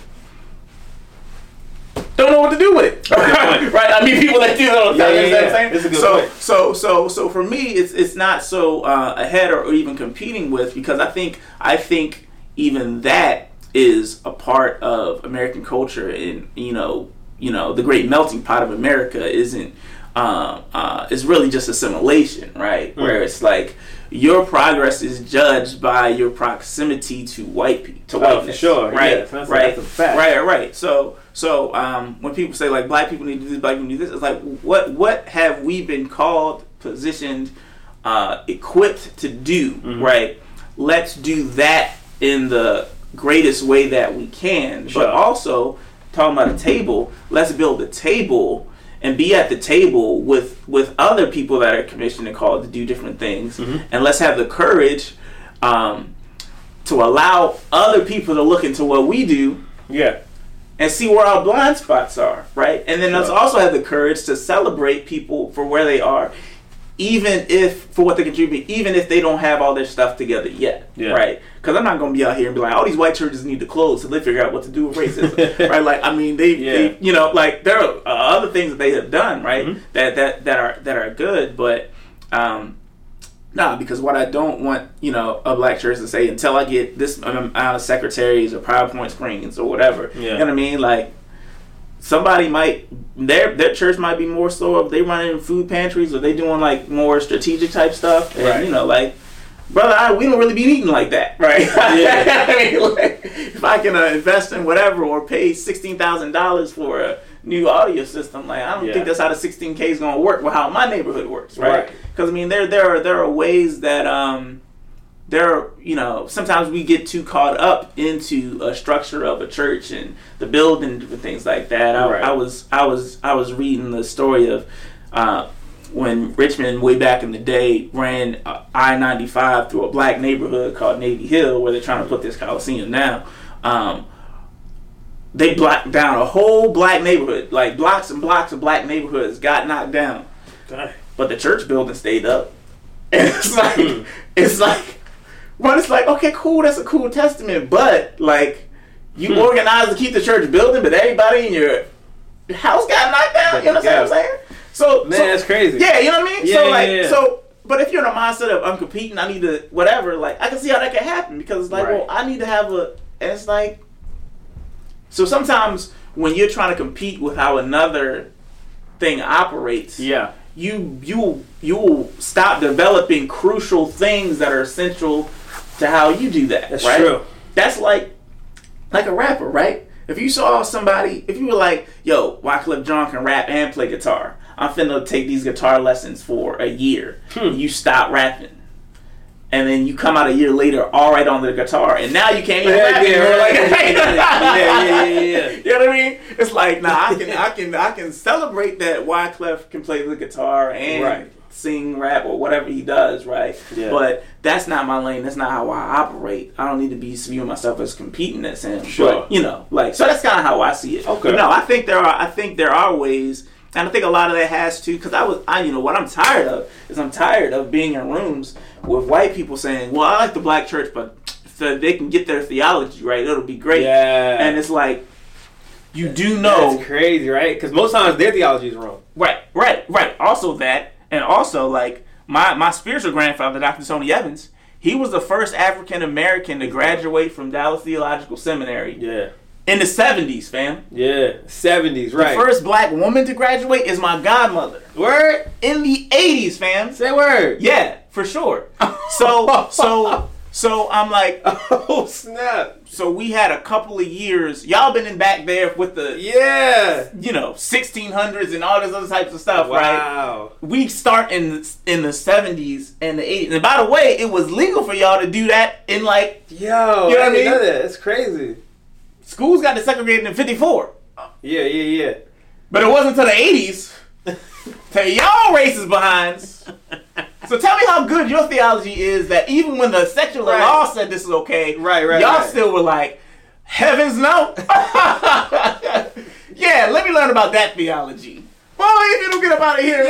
don't know what to do with it. right? I mean, people that do. Yeah, yeah, you know what I'm yeah. It's a good so, point. so, so, so for me, it's it's not so uh, ahead or, or even competing with because I think I think even that is a part of American culture, and you know, you know, the great melting pot of America isn't. Uh, uh, is really just assimilation, right? Mm. Where it's like your progress is judged by your proximity to white people, to Oh, for sure. right? Yes, that's- right, that's a fact. right, right. So, so um, when people say like black people need to do this, black people need to do this, it's like what what have we been called, positioned, uh, equipped to do, Mm-hmm. right? Let's do that in the greatest way that we can, Sure. but also talking about a table. Let's build a table and be at the table with with other people that are commissioned and called to do different things, Mm-hmm. and let's have the courage. Um, to allow other people to look into what we do Yeah. and see where our blind spots are, right? And then let's also have the courage to celebrate people for where they are, even if for what they contribute, even if they don't have all their stuff together yet, Yeah. right? Because I'm not going to be out here and be like, all these white churches need to close so they figure out what to do with racism, right? Like, I mean, they, Yeah. they, you know, like there are uh, other things that they have done, right? Mhm. That that that are that are good, but. um Nah, because what I don't want, you know, a black church to say until I get this amount of secretaries or PowerPoint screens or whatever. Yeah. You know what I mean? Like somebody might their their church might be more so if they running food pantries or they doing like more strategic type stuff. And Right. you know, like brother, I, we don't really be eating like that, right? Yeah. I mean, like, if I can uh, invest in whatever or pay sixteen thousand dollars for a new audio system. Like I don't Yeah. think that's how the 16K is gonna work. Well, how my neighborhood works, right? Right. Because I mean, there there are there are ways that um there are you know sometimes we get too caught up into a structure of a church and the building and different things like that. I, Right. I was I was I was reading the story of. Uh, when Richmond, way back in the day, ran uh, I ninety five through a black neighborhood called Navy Hill, where they're trying to put this coliseum now. Um, they blocked down a whole black neighborhood, like blocks and blocks of black neighborhoods got knocked down, but the church building stayed up. And it's like, Hmm. it's like, but it's like, okay, cool, that's a cool testament, but like, you Hmm. organized to keep the church building, but everybody in your house got knocked down. You know what I'm saying? So, Man, so- that's crazy. yeah, you know what I mean. Yeah, so yeah, like, yeah. so, but if you're in a mindset of I'm competing, I need to whatever. Like, I can see how that can happen because it's like, Right. well, I need to have a, and it's like, so sometimes when you're trying to compete with how another thing operates, Yeah. you you you will stop developing crucial things that are essential to how you do that. That's right? true. That's like like a rapper, right? If you saw somebody, if you were like, "Yo, Wyclef Jean can rap and play guitar," I'm finna take these guitar lessons for a year. Hmm. You stop rapping. And then you come out a year later, all right on the guitar, and now you can't even Yeah, rap yeah. Like, Yeah, yeah, yeah, yeah, yeah. You know what I mean? It's like, nah, I can, I can, I can celebrate that Wyclef can play the guitar and Right. Sing, rap, or whatever he does, right? Yeah. But that's not my lane. That's not how I operate. I don't need to be viewing myself as competing as him. Sure. But, you know, like, so that's kind of how I see it. Okay. But no, I think there are, I think there are ways. And I think a lot of that has to, because I was, I, you know, what I'm tired of is I'm tired of being in rooms with white people saying, "Well, I like the black church, but so they can get their theology right, it'll be great." Yeah. And it's like, you do know, That's crazy, right? Because most times their theology is wrong. right, right, right. Also that, and also like my my spiritual grandfather, Dr. Tony Evans, he was the first African American to graduate from Dallas Theological Seminary Yeah. in the '70s, fam. Yeah. 70s, The right. first black woman to graduate is my godmother word. in the '80s, fam. Say word. Yeah, for sure. So, so, so I'm like, Oh, snap. so we had a couple of years. Y'all been in back there with the, Yeah. you know, 1600s and all this other types of stuff, right? Wow. We start in the, in the 70s and the 80s. And by the way, it was legal for y'all to do that in like Yo, You know what I didn't mean? know that. That's crazy. schools got desegregated in 54, Yeah, yeah, yeah. but it wasn't until the 80s. Tell y'all races behinds. So tell me how good your theology is that even when the secular Right. law said this is okay, Right, right, y'all right. still were like, heavens no. yeah, let me learn about that theology. Well, if you don't get up out of here.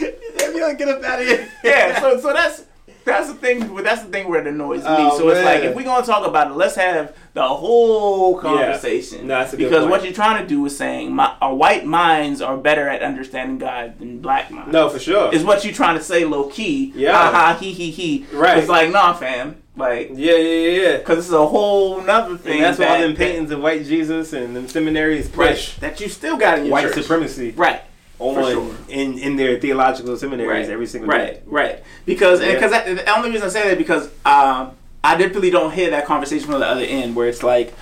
If you don't get up out of here. yeah, so so that's that's the thing. That's the thing where it annoys me. Oh, so it's man. like if we're gonna talk about it, let's have the whole conversation. No, that's a good because point. what you're trying to do is saying my, our white minds are better at understanding God than black minds. No, for sure. is what you're trying to say low key. Yeah. Ha ha he he he. Right. It's like nah, fam. Like yeah, yeah, yeah, yeah. because this is a whole nother thing. And that's why all that, them paintings of white Jesus and them seminaries that, right, that you still got in your white church. supremacy Right. on sure. in in their theological seminaries every single right, day. Right, Right. Because Yeah. because the only reason I say that because um, I definitely don't hear that conversation from the other end where it's like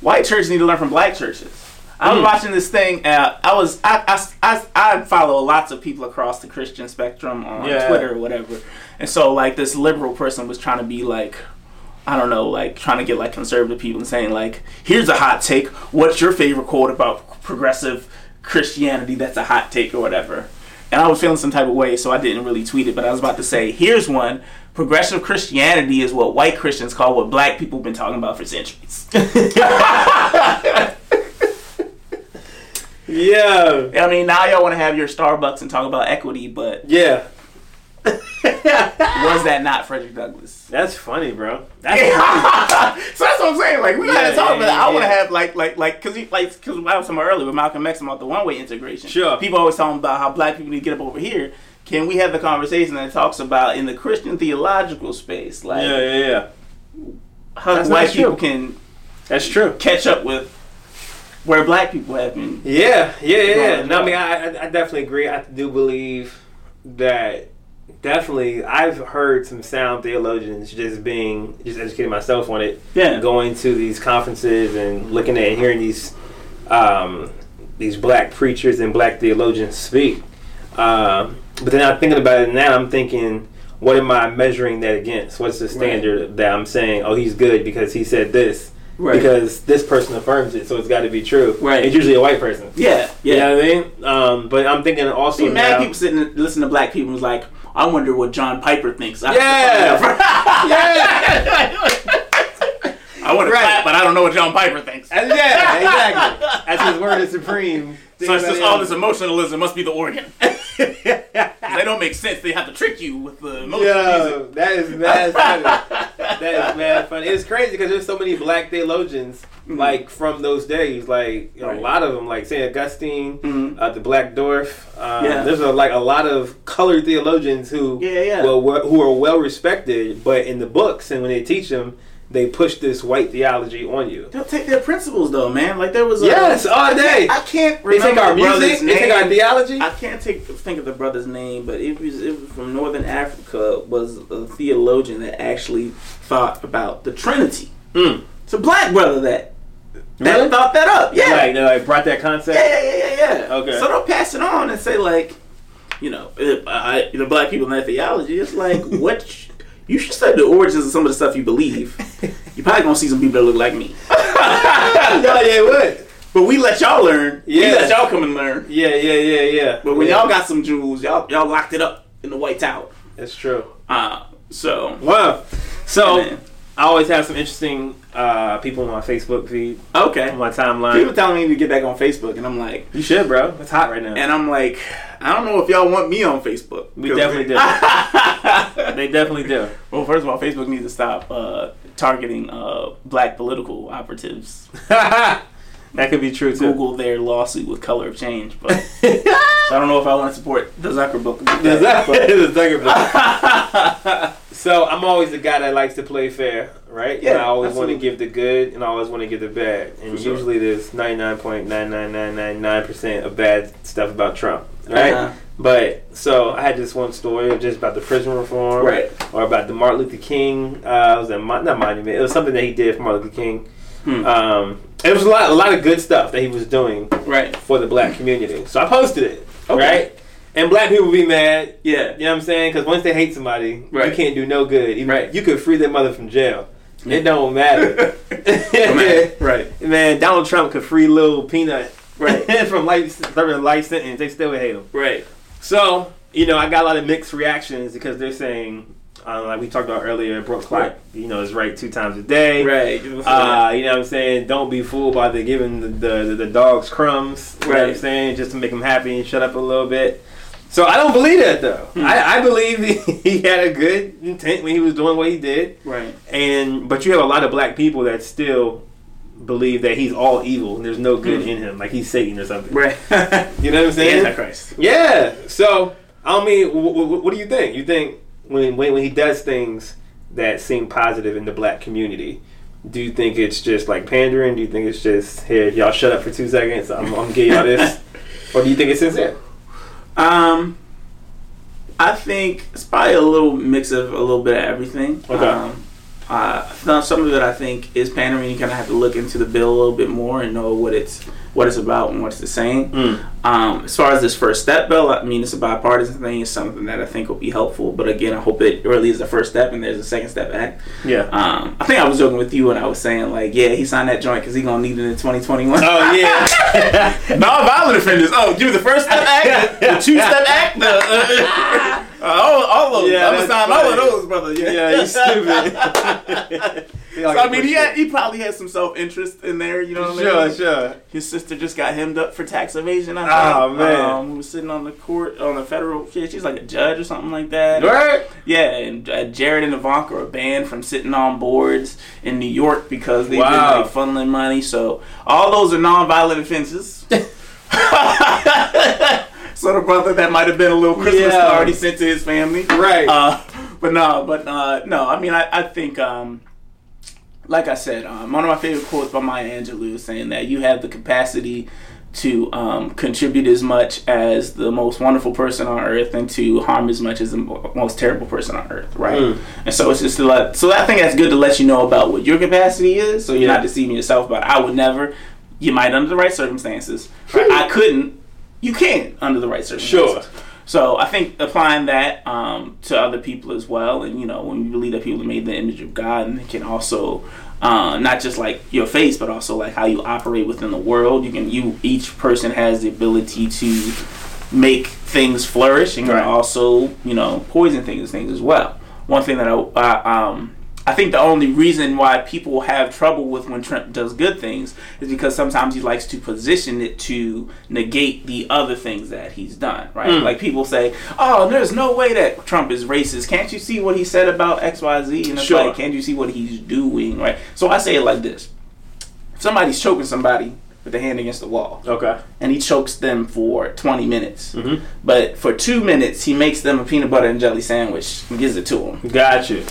white churches need to learn from black churches. I was Mm. watching this thing. Uh, I was I, I, I, I follow lots of people across the Christian spectrum on Yeah. Twitter or whatever, and so like this liberal person was trying to be like. I don't know, like trying to get like conservative people and saying like, here's a hot take. What's your favorite quote about progressive Christianity that's a hot take or whatever? And I was feeling some type of way, so I didn't really tweet it. But I was about to say, here's one: progressive Christianity is what white Christians call what black people have been talking about for centuries. Yeah, I mean, now y'all want to have your Starbucks and talk about equity, but yeah. was that not Frederick Douglass? That's funny, bro. That's so that's what I'm saying. Like we gotta Yeah, talk yeah, about. it. I want to have like like like because he like because I was talking about earlier with Malcolm X about the one way integration. Sure. People always talking about how black people need to get up over here. Can we have the conversation that talks about in the Christian theological space, like yeah, yeah, yeah. how That's white people true. can That's true. catch up with where black people have been. Yeah, yeah, yeah. Yeah. No, I mean, I, I- I definitely agree. I do believe that definitely. I've heard some sound theologians just being just educating myself on it. Yeah. Going to these conferences and looking at and hearing these um, these black preachers and black theologians speak. Um, but then I'm thinking about it now. I'm thinking, what am I measuring that against? What's the standard that I'm saying? Oh, he's good because he said this. Right. Because this person affirms it, so it's got to be true. Right. It's usually a white person. Yeah, You yeah. know what I mean? Um, but I'm thinking also See, mad now- people sitting and listen to black people was like, I wonder what John Piper thinks. I Yeah. I want to Right. clap, but I don't know what John Piper thinks. Uh, yeah, exactly. That's his word is supreme. So it's just all this emotionalism must be the organ. they don't make sense. They have to trick you with the emotion music. that is mad funny. that is mad funny. It's crazy because there's so many black theologians like from those days. Like you know, Right. a lot of them, like Saint Augustine, Mhm. uh, the Black Dwarf. Um, Yeah. There's a, like a lot of colored theologians who Yeah, yeah. well who are well respected, but in the books and when they teach them, they push this white theology on you. They'll take their principles though, man. Like there was a Yes, all day. I can't remember They take our the music. They take our theology. I can't take think of the brother's name, but it was it was from Northern Africa. Was a theologian that actually thought about the Trinity. Mm. It's a black brother that that Really? thought that up. Yeah, Like, they like brought that concept. yeah, yeah, yeah, yeah, yeah. Okay. So they'll pass it on and say like, you know, I, the black people in that theology. It's like what. Sh- You should study the origins of some of the stuff you believe. You probably gonna see some people that look like me. yeah, yeah, what? But we let y'all learn. We Yeah. let y'all come and learn. Yeah, yeah, yeah, yeah. But when yeah. y'all got some jewels, y'all y'all locked it up in the White Tower. that's true. Uh, so Wow. So Man. I always have some interesting uh, people on my Facebook feed, okay. on my timeline. People telling me to get back on Facebook, and I'm like, You should, bro. It's hot right now. and I'm like, I don't know if y'all want me on Facebook. We definitely do. they definitely do. well, first of all, Facebook needs to stop uh, targeting uh, black political operatives. that could be true too. Google their lawsuit with color of change, but so I don't know if I want to support the Zuckerberg. That- but- is Zuckerberg. So I'm always the guy that likes to play fair, right? Yeah, and I always want to give the good, and I always want to give the bad. And sure. usually there's 99.99999% of bad stuff about Trump, right? Uh-huh. But so I had this one story just about the prison reform, Right. Or about the Martin Luther King. Uh, it was a mon- not monument. It was something that he did for Martin Luther King. Hmm. Um, it was a lot, a lot of good stuff that he was doing Right. for the black community. So I posted it, Okay. right? And black people be mad. Yeah. You know what I'm saying? Because once they hate somebody, you can't do no good. Even, Right. You could free their mother from jail. It don't matter. Man, right. Man, Donald Trump could free little peanut Right. from life serving a life sentence. They still would hate him. Right. So, you know, I got a lot of mixed reactions because they're saying, uh, like we talked about earlier, broke clock, you know, is right two times a day. Right. Uh, you know what I'm saying? Don't be fooled by the giving the, the, the dogs crumbs. You know what I'm saying? Just to make them happy and shut up a little bit. So I don't believe that though. Hmm. I, I believe he, he had a good intent when he was doing what he did. right. And but you have a lot of black people that still believe that he's all evil and there's no good Hmm. in him, like he's Satan or something. Right. You know what I'm saying? Antichrist. Yeah. So I mean, w- w- what do you think? You think when, when when he does things that seem positive in the black community, do you think it's just like pandering? Do you think it's just here, y'all shut up for two seconds? I'm, I'm gonna give y'all this, or do you think it's sincere? Um, I think it's probably a little mix of a little bit of everything. Okay. Um, uh, some of it I think is pandering. You kind of have to look into the bill a little bit more and know what it's what it's about and what it's saying. Mm. Um, as far as this first step bill, I mean, it's a bipartisan thing. It's something that I think will be helpful. But again, I hope it really is the first step and there's a second step act. Yeah. Um, I think I was joking with you when I was saying like, yeah, he signed that joint because he gonna need it in 2021. Oh yeah. Non-violent offenders. Oh, give me the first step act, the, the two-step act, the, uh, uh, all, all of those. Yeah, I'm gonna sign all of those, brother. Yeah, yeah, you stupid. So I mean, he had, he probably had some self-interest in there. You know what I Sure, mean? sure. Sure. His sister just got hemmed up for tax evasion. I Oh, man. um, who was sitting on the court on the federal. Yeah, she's like a judge or something like that. Right. Yeah, and uh, Jared and Ivanka are banned from sitting on boards in New York because they've Wow. been like funneling money. So all those are non-violent offenses. so the brother that might have been a little Christmas Yeah. card he sent to his family. Right. Uh, but no, but uh, no. I mean, I, I think, um, like I said, um, one of my favorite quotes by Maya Angelou is saying that you have the capacity to um, contribute as much as the most wonderful person on earth and to harm as much as the most terrible person on earth, right? Mm. And so it's just to let, so I think that's good to let you know about what your capacity is, so you're Yeah. not deceiving yourself. But I would never. You might under the right circumstances. Right? I couldn't. You can under the right circumstances. Sure. So I think applying that um, to other people as well, and you know, when you believe that people are made in the image of God, and it can also uh, not just like your face, but also like how you operate within the world. You can you each person has the ability to make things flourish, and Right. also you know poison things things as well. One thing that I, I um. I think the only reason why people have trouble with when Trump does good things is because sometimes he likes to position it to negate the other things that he's done, right? Mm. Like people say, "Oh, there's no way that Trump is racist. Can't you see what he said about XYZ?" Z?" And it's Sure. like, "Can't you see what he's doing?" Right? So I say it like this: If somebody's choking somebody with the hand against the wall, Okay. and he chokes them for 20 minutes, Mhm. but for two minutes he makes them a peanut butter and jelly sandwich and gives it to them, Got you.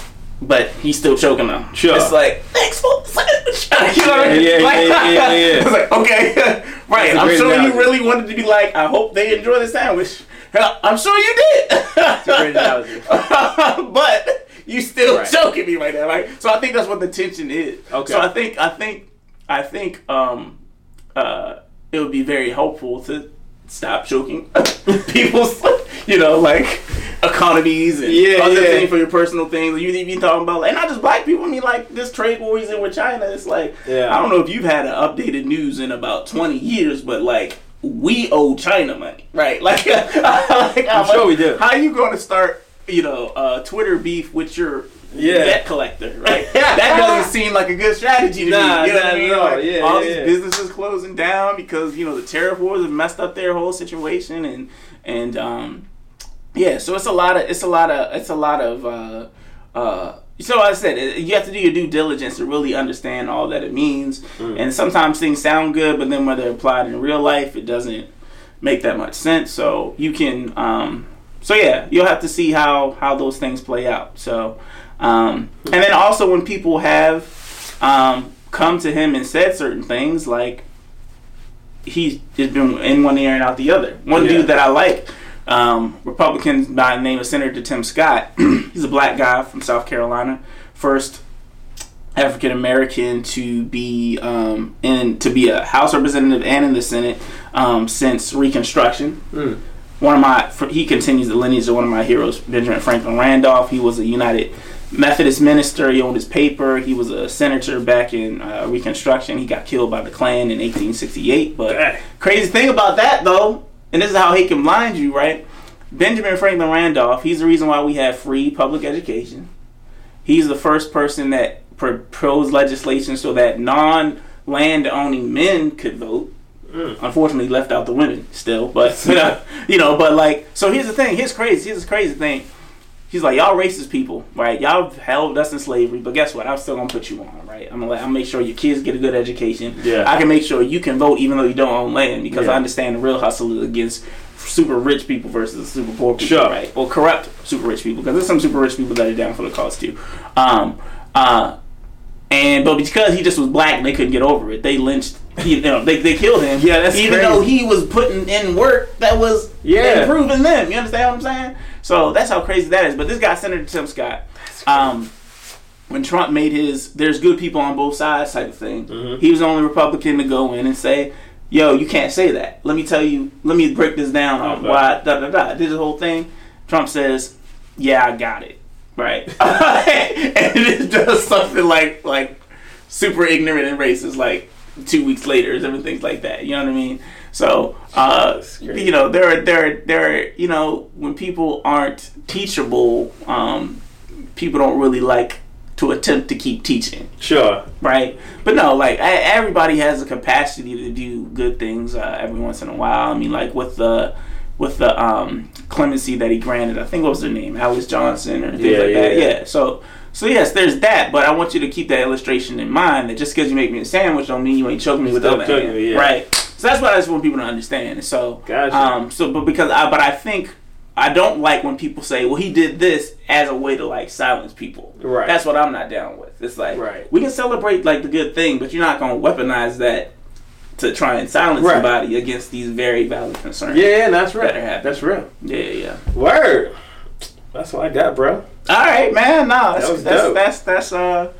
But he's still choking them. Sure. It's like thanks for the sandwich. you know what I mean? Yeah, yeah, Like- yeah, yeah, yeah. it's like okay, right. That's a I'm sure analogy. you really wanted to be like, I hope they enjoy the sandwich. I'm sure you did. That's a great analogy. but you still Right. choking me right now, right? So I think that's what the tension is. Okay. So I think I think I think um uh it would be very helpful to stop choking people's you know like economies and Yeah, other yeah. things for your personal things. You be talking about like, and not just black people. I mean like this trade war he's in with China. It's like Yeah. I don't know if you've had an updated news in about twenty years, but like we owe China money, right? Like, like I'm sure we do. How are you going to start, you know, uh, Twitter beef with your Yeah. debt collector, right? that doesn't seem like a good strategy to Nah, me. You know nah, what I mean? no, Like, yeah, all yeah, these yeah. businesses closing down because you know the tariff wars have messed up their whole situation, and and um, yeah, so it's a lot of it's a lot of it's a lot of uh, uh, so I said you have to do your due diligence to really understand all that it means, Mm. and sometimes things sound good, but then when they're applied in real life, it doesn't make that much sense. So you can um, so yeah, you'll have to see how how those things play out. So um, and then also when people have um, come to him and said certain things like he's just been in one ear and out the other. One Yeah. dude that I like, um, Republican by the name of Senator Tim Scott. he's a black guy from South Carolina, first African American to be um, in to be a House representative and in the Senate um, since Reconstruction. Mm. One of my he continues the lineage of one of my heroes, Benjamin Franklin Randolph. He was a United Methodist minister. He owned his paper. He was a senator back in uh, Reconstruction. He got killed by the Klan in 1868. But crazy thing about that though, and this is how he can blind you, right? Benjamin Franklin Randolph. He's the reason why we have free public education. He's the first person that proposed legislation so that non-land owning men could vote. Mm. Unfortunately, left out the women still, but you know, you know, but like, so here's the thing. Here's crazy. Here's the crazy thing. He's like, y'all racist people, right? Y'all held us in slavery, but guess what? I'm still gonna put you on, right? I'm gonna, let, I'm gonna make sure your kids get a good education. Yeah. I can make sure you can vote even though you don't own land because Yeah. I understand the real hustle is against super rich people versus super poor people, Sure. right? Or corrupt super rich people because there's some super rich people that are down for the cause too. Um, uh, and but because he just was black and they couldn't get over it, they lynched. You know, they, they killed him. Yeah, that's even crazy. though he was putting in work that was Yeah. improving them. You understand what I'm saying? So that's how crazy that is. But this guy, Senator Tim Scott, um, when Trump made his "there's good people on both sides" type of thing, Mhm. he was the only Republican to go in and say, "Yo, you can't say that. Let me tell you. Let me break this down on Okay. why." Da da da. Did the whole thing. Trump says, "Yeah, I got it." Right, and it does something like like super ignorant and racist, like two weeks later, and things like that. You know what I mean? So, uh, you know, there are there are, there are, you know when people aren't teachable, um, people don't really like to attempt to keep teaching Sure. right? But no, like e- everybody has a capacity to do good things uh, every once in a while. I mean, like with the with the um, clemency that he granted, I think what was her name, Alice Johnson or things Yeah, like yeah, that. yeah. Yeah. So so yes, there's that. But I want you to keep that illustration in mind that just because you make me a sandwich don't mean you ain't choking me with the other hand, yeah. right? So that's what I just want people to understand. So Gotcha. um, so but because I but I think. I don't like when people say, "Well, he did this as a way to like silence people." Right. That's what I'm not down with. It's like Right. we can celebrate like the good thing, but you're not gonna weaponize that to try and silence Right. somebody against these very valid concerns. Yeah, yeah, that's real. Better happen. That's real. yeah, yeah. Word. That's what I got, bro. All right, man. No, that's That was that's, dope. that's that's uh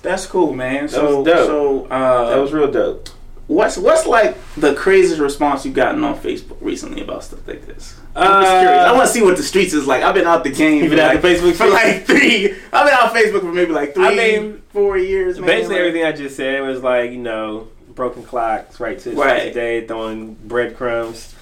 that's cool, man. So was dope. so uh, That was real dope. What's what's like the craziest response you've gotten on Facebook recently about stuff like this? I'm Uh, just curious. I want to see what the streets is like. I've been out the game. You've been out like, the Facebook for like three. I've been out Facebook for maybe like three, I mean, four years. Basically, everything I just said was like, you know, broken clocks, right to Right. today, throwing breadcrumbs.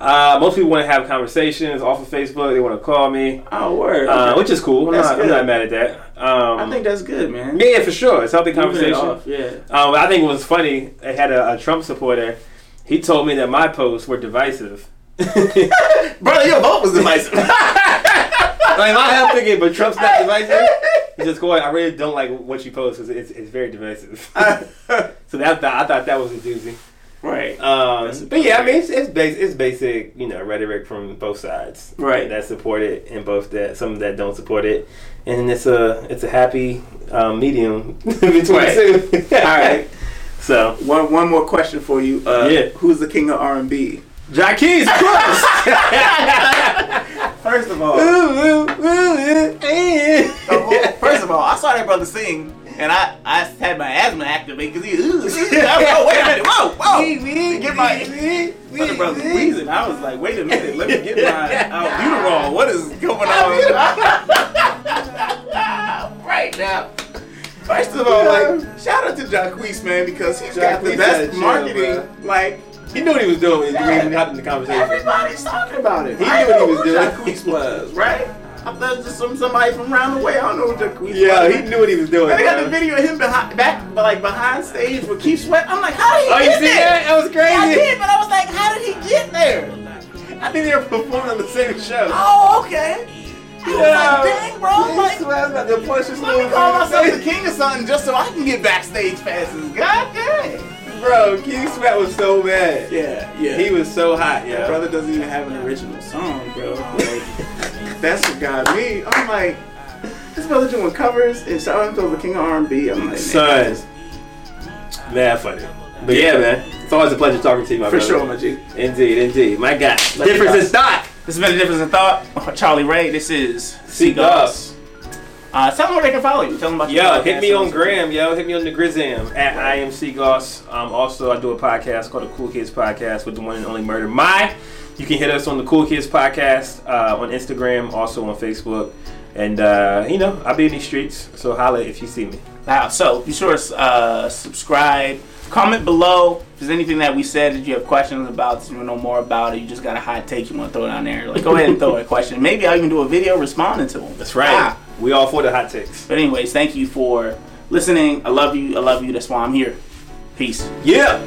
Uh, most people want to have conversations off of Facebook. They want to call me, Oh, word. uh, Okay. which is cool. I'm not, I'm not mad at that. Um, I think that's good, man. yeah, for sure. It's healthy it conversation. off, Yeah. Um, I think it was funny. I had a, a Trump supporter. He told me that my posts were divisive. Brother, your vote was divisive. like my head thinking, but Trump's not divisive. He's just going. I really don't like what you post because it's, it's very divisive. so that I thought that was a doozy. Right. Um, but yeah, I mean, it's it's, base, it's basic, you know, rhetoric from both sides, Right. That support it and both that some that don't support it, and it's a it's a happy um, medium between Right. the two. All right. So, One one more question for you. Uh, Yeah. Who's the king of R and B? Jacquees of course. First of all, first of all, I saw that brother sing, and I, I had my asthma activate because he. Ooh, whoa, wait a minute, whoa, whoa. Get my brother, brother wheezing. I was like, wait a minute, let me get my uh, albuterol. What is going on right now? First of all, like, shout out to Jacquees, man, because he's got the best marketing. Like, he knew what he was doing when he Yeah. when he hopped in the conversation. everybody's talking about it. He I knew what he was doing. Jacquees was, right? I thought it was just some somebody from around the way. I don't know who Jacquees Yeah, was. he knew what he was doing. And they got the video of him behind, back, but like behind stage with Keith Sweat. I'm like, how did he Oh, you get see there? that? That was crazy. Yeah, I did, but I was like, how did he get there? I think they were performing on the same show. Oh, okay. I was like, dang, bro. I'm like, about to punch his let me call myself the king of something just so I can get backstage passes. God dang. Bro, Keith Sweat was so mad. Yeah, yeah. He was so hot, yeah. brother doesn't even have an original song, bro. Like, that's what got me. I'm like, this brother doing covers and shout out to the king of R&B. I'm like, man, Son. Mad funny. But yeah, man. It's always a pleasure talking to you, my for brother. sure, my G. Indeed, indeed. My God. me Difference in thought. This has been a difference in thought. Charlie Ray. This is Seek C. Goss. Uh, tell them where they can follow you. Tell them about your Yo, podcast hit me on and- Gram, yo. Hit me on the Grizam at I am Seagoss. Um, also, I do a podcast called the Cool Kids Podcast with the one and only Murder My. You can hit us on the Cool Kids Podcast uh, on Instagram, also on Facebook. And, uh, you know, I'll be in these streets, so holla if you see me. Wow. So be sure to uh, subscribe. Comment below if there's anything that we said that you have questions about, you want to know more about it. You just got a hot take you want to throw it down there. Like, go ahead and throw a question. Maybe I'll even do a video responding to them. That's right. Ah. We all for the hot takes. But anyways, thank you for listening. I love you. I love you. That's why I'm here. Peace. Yeah.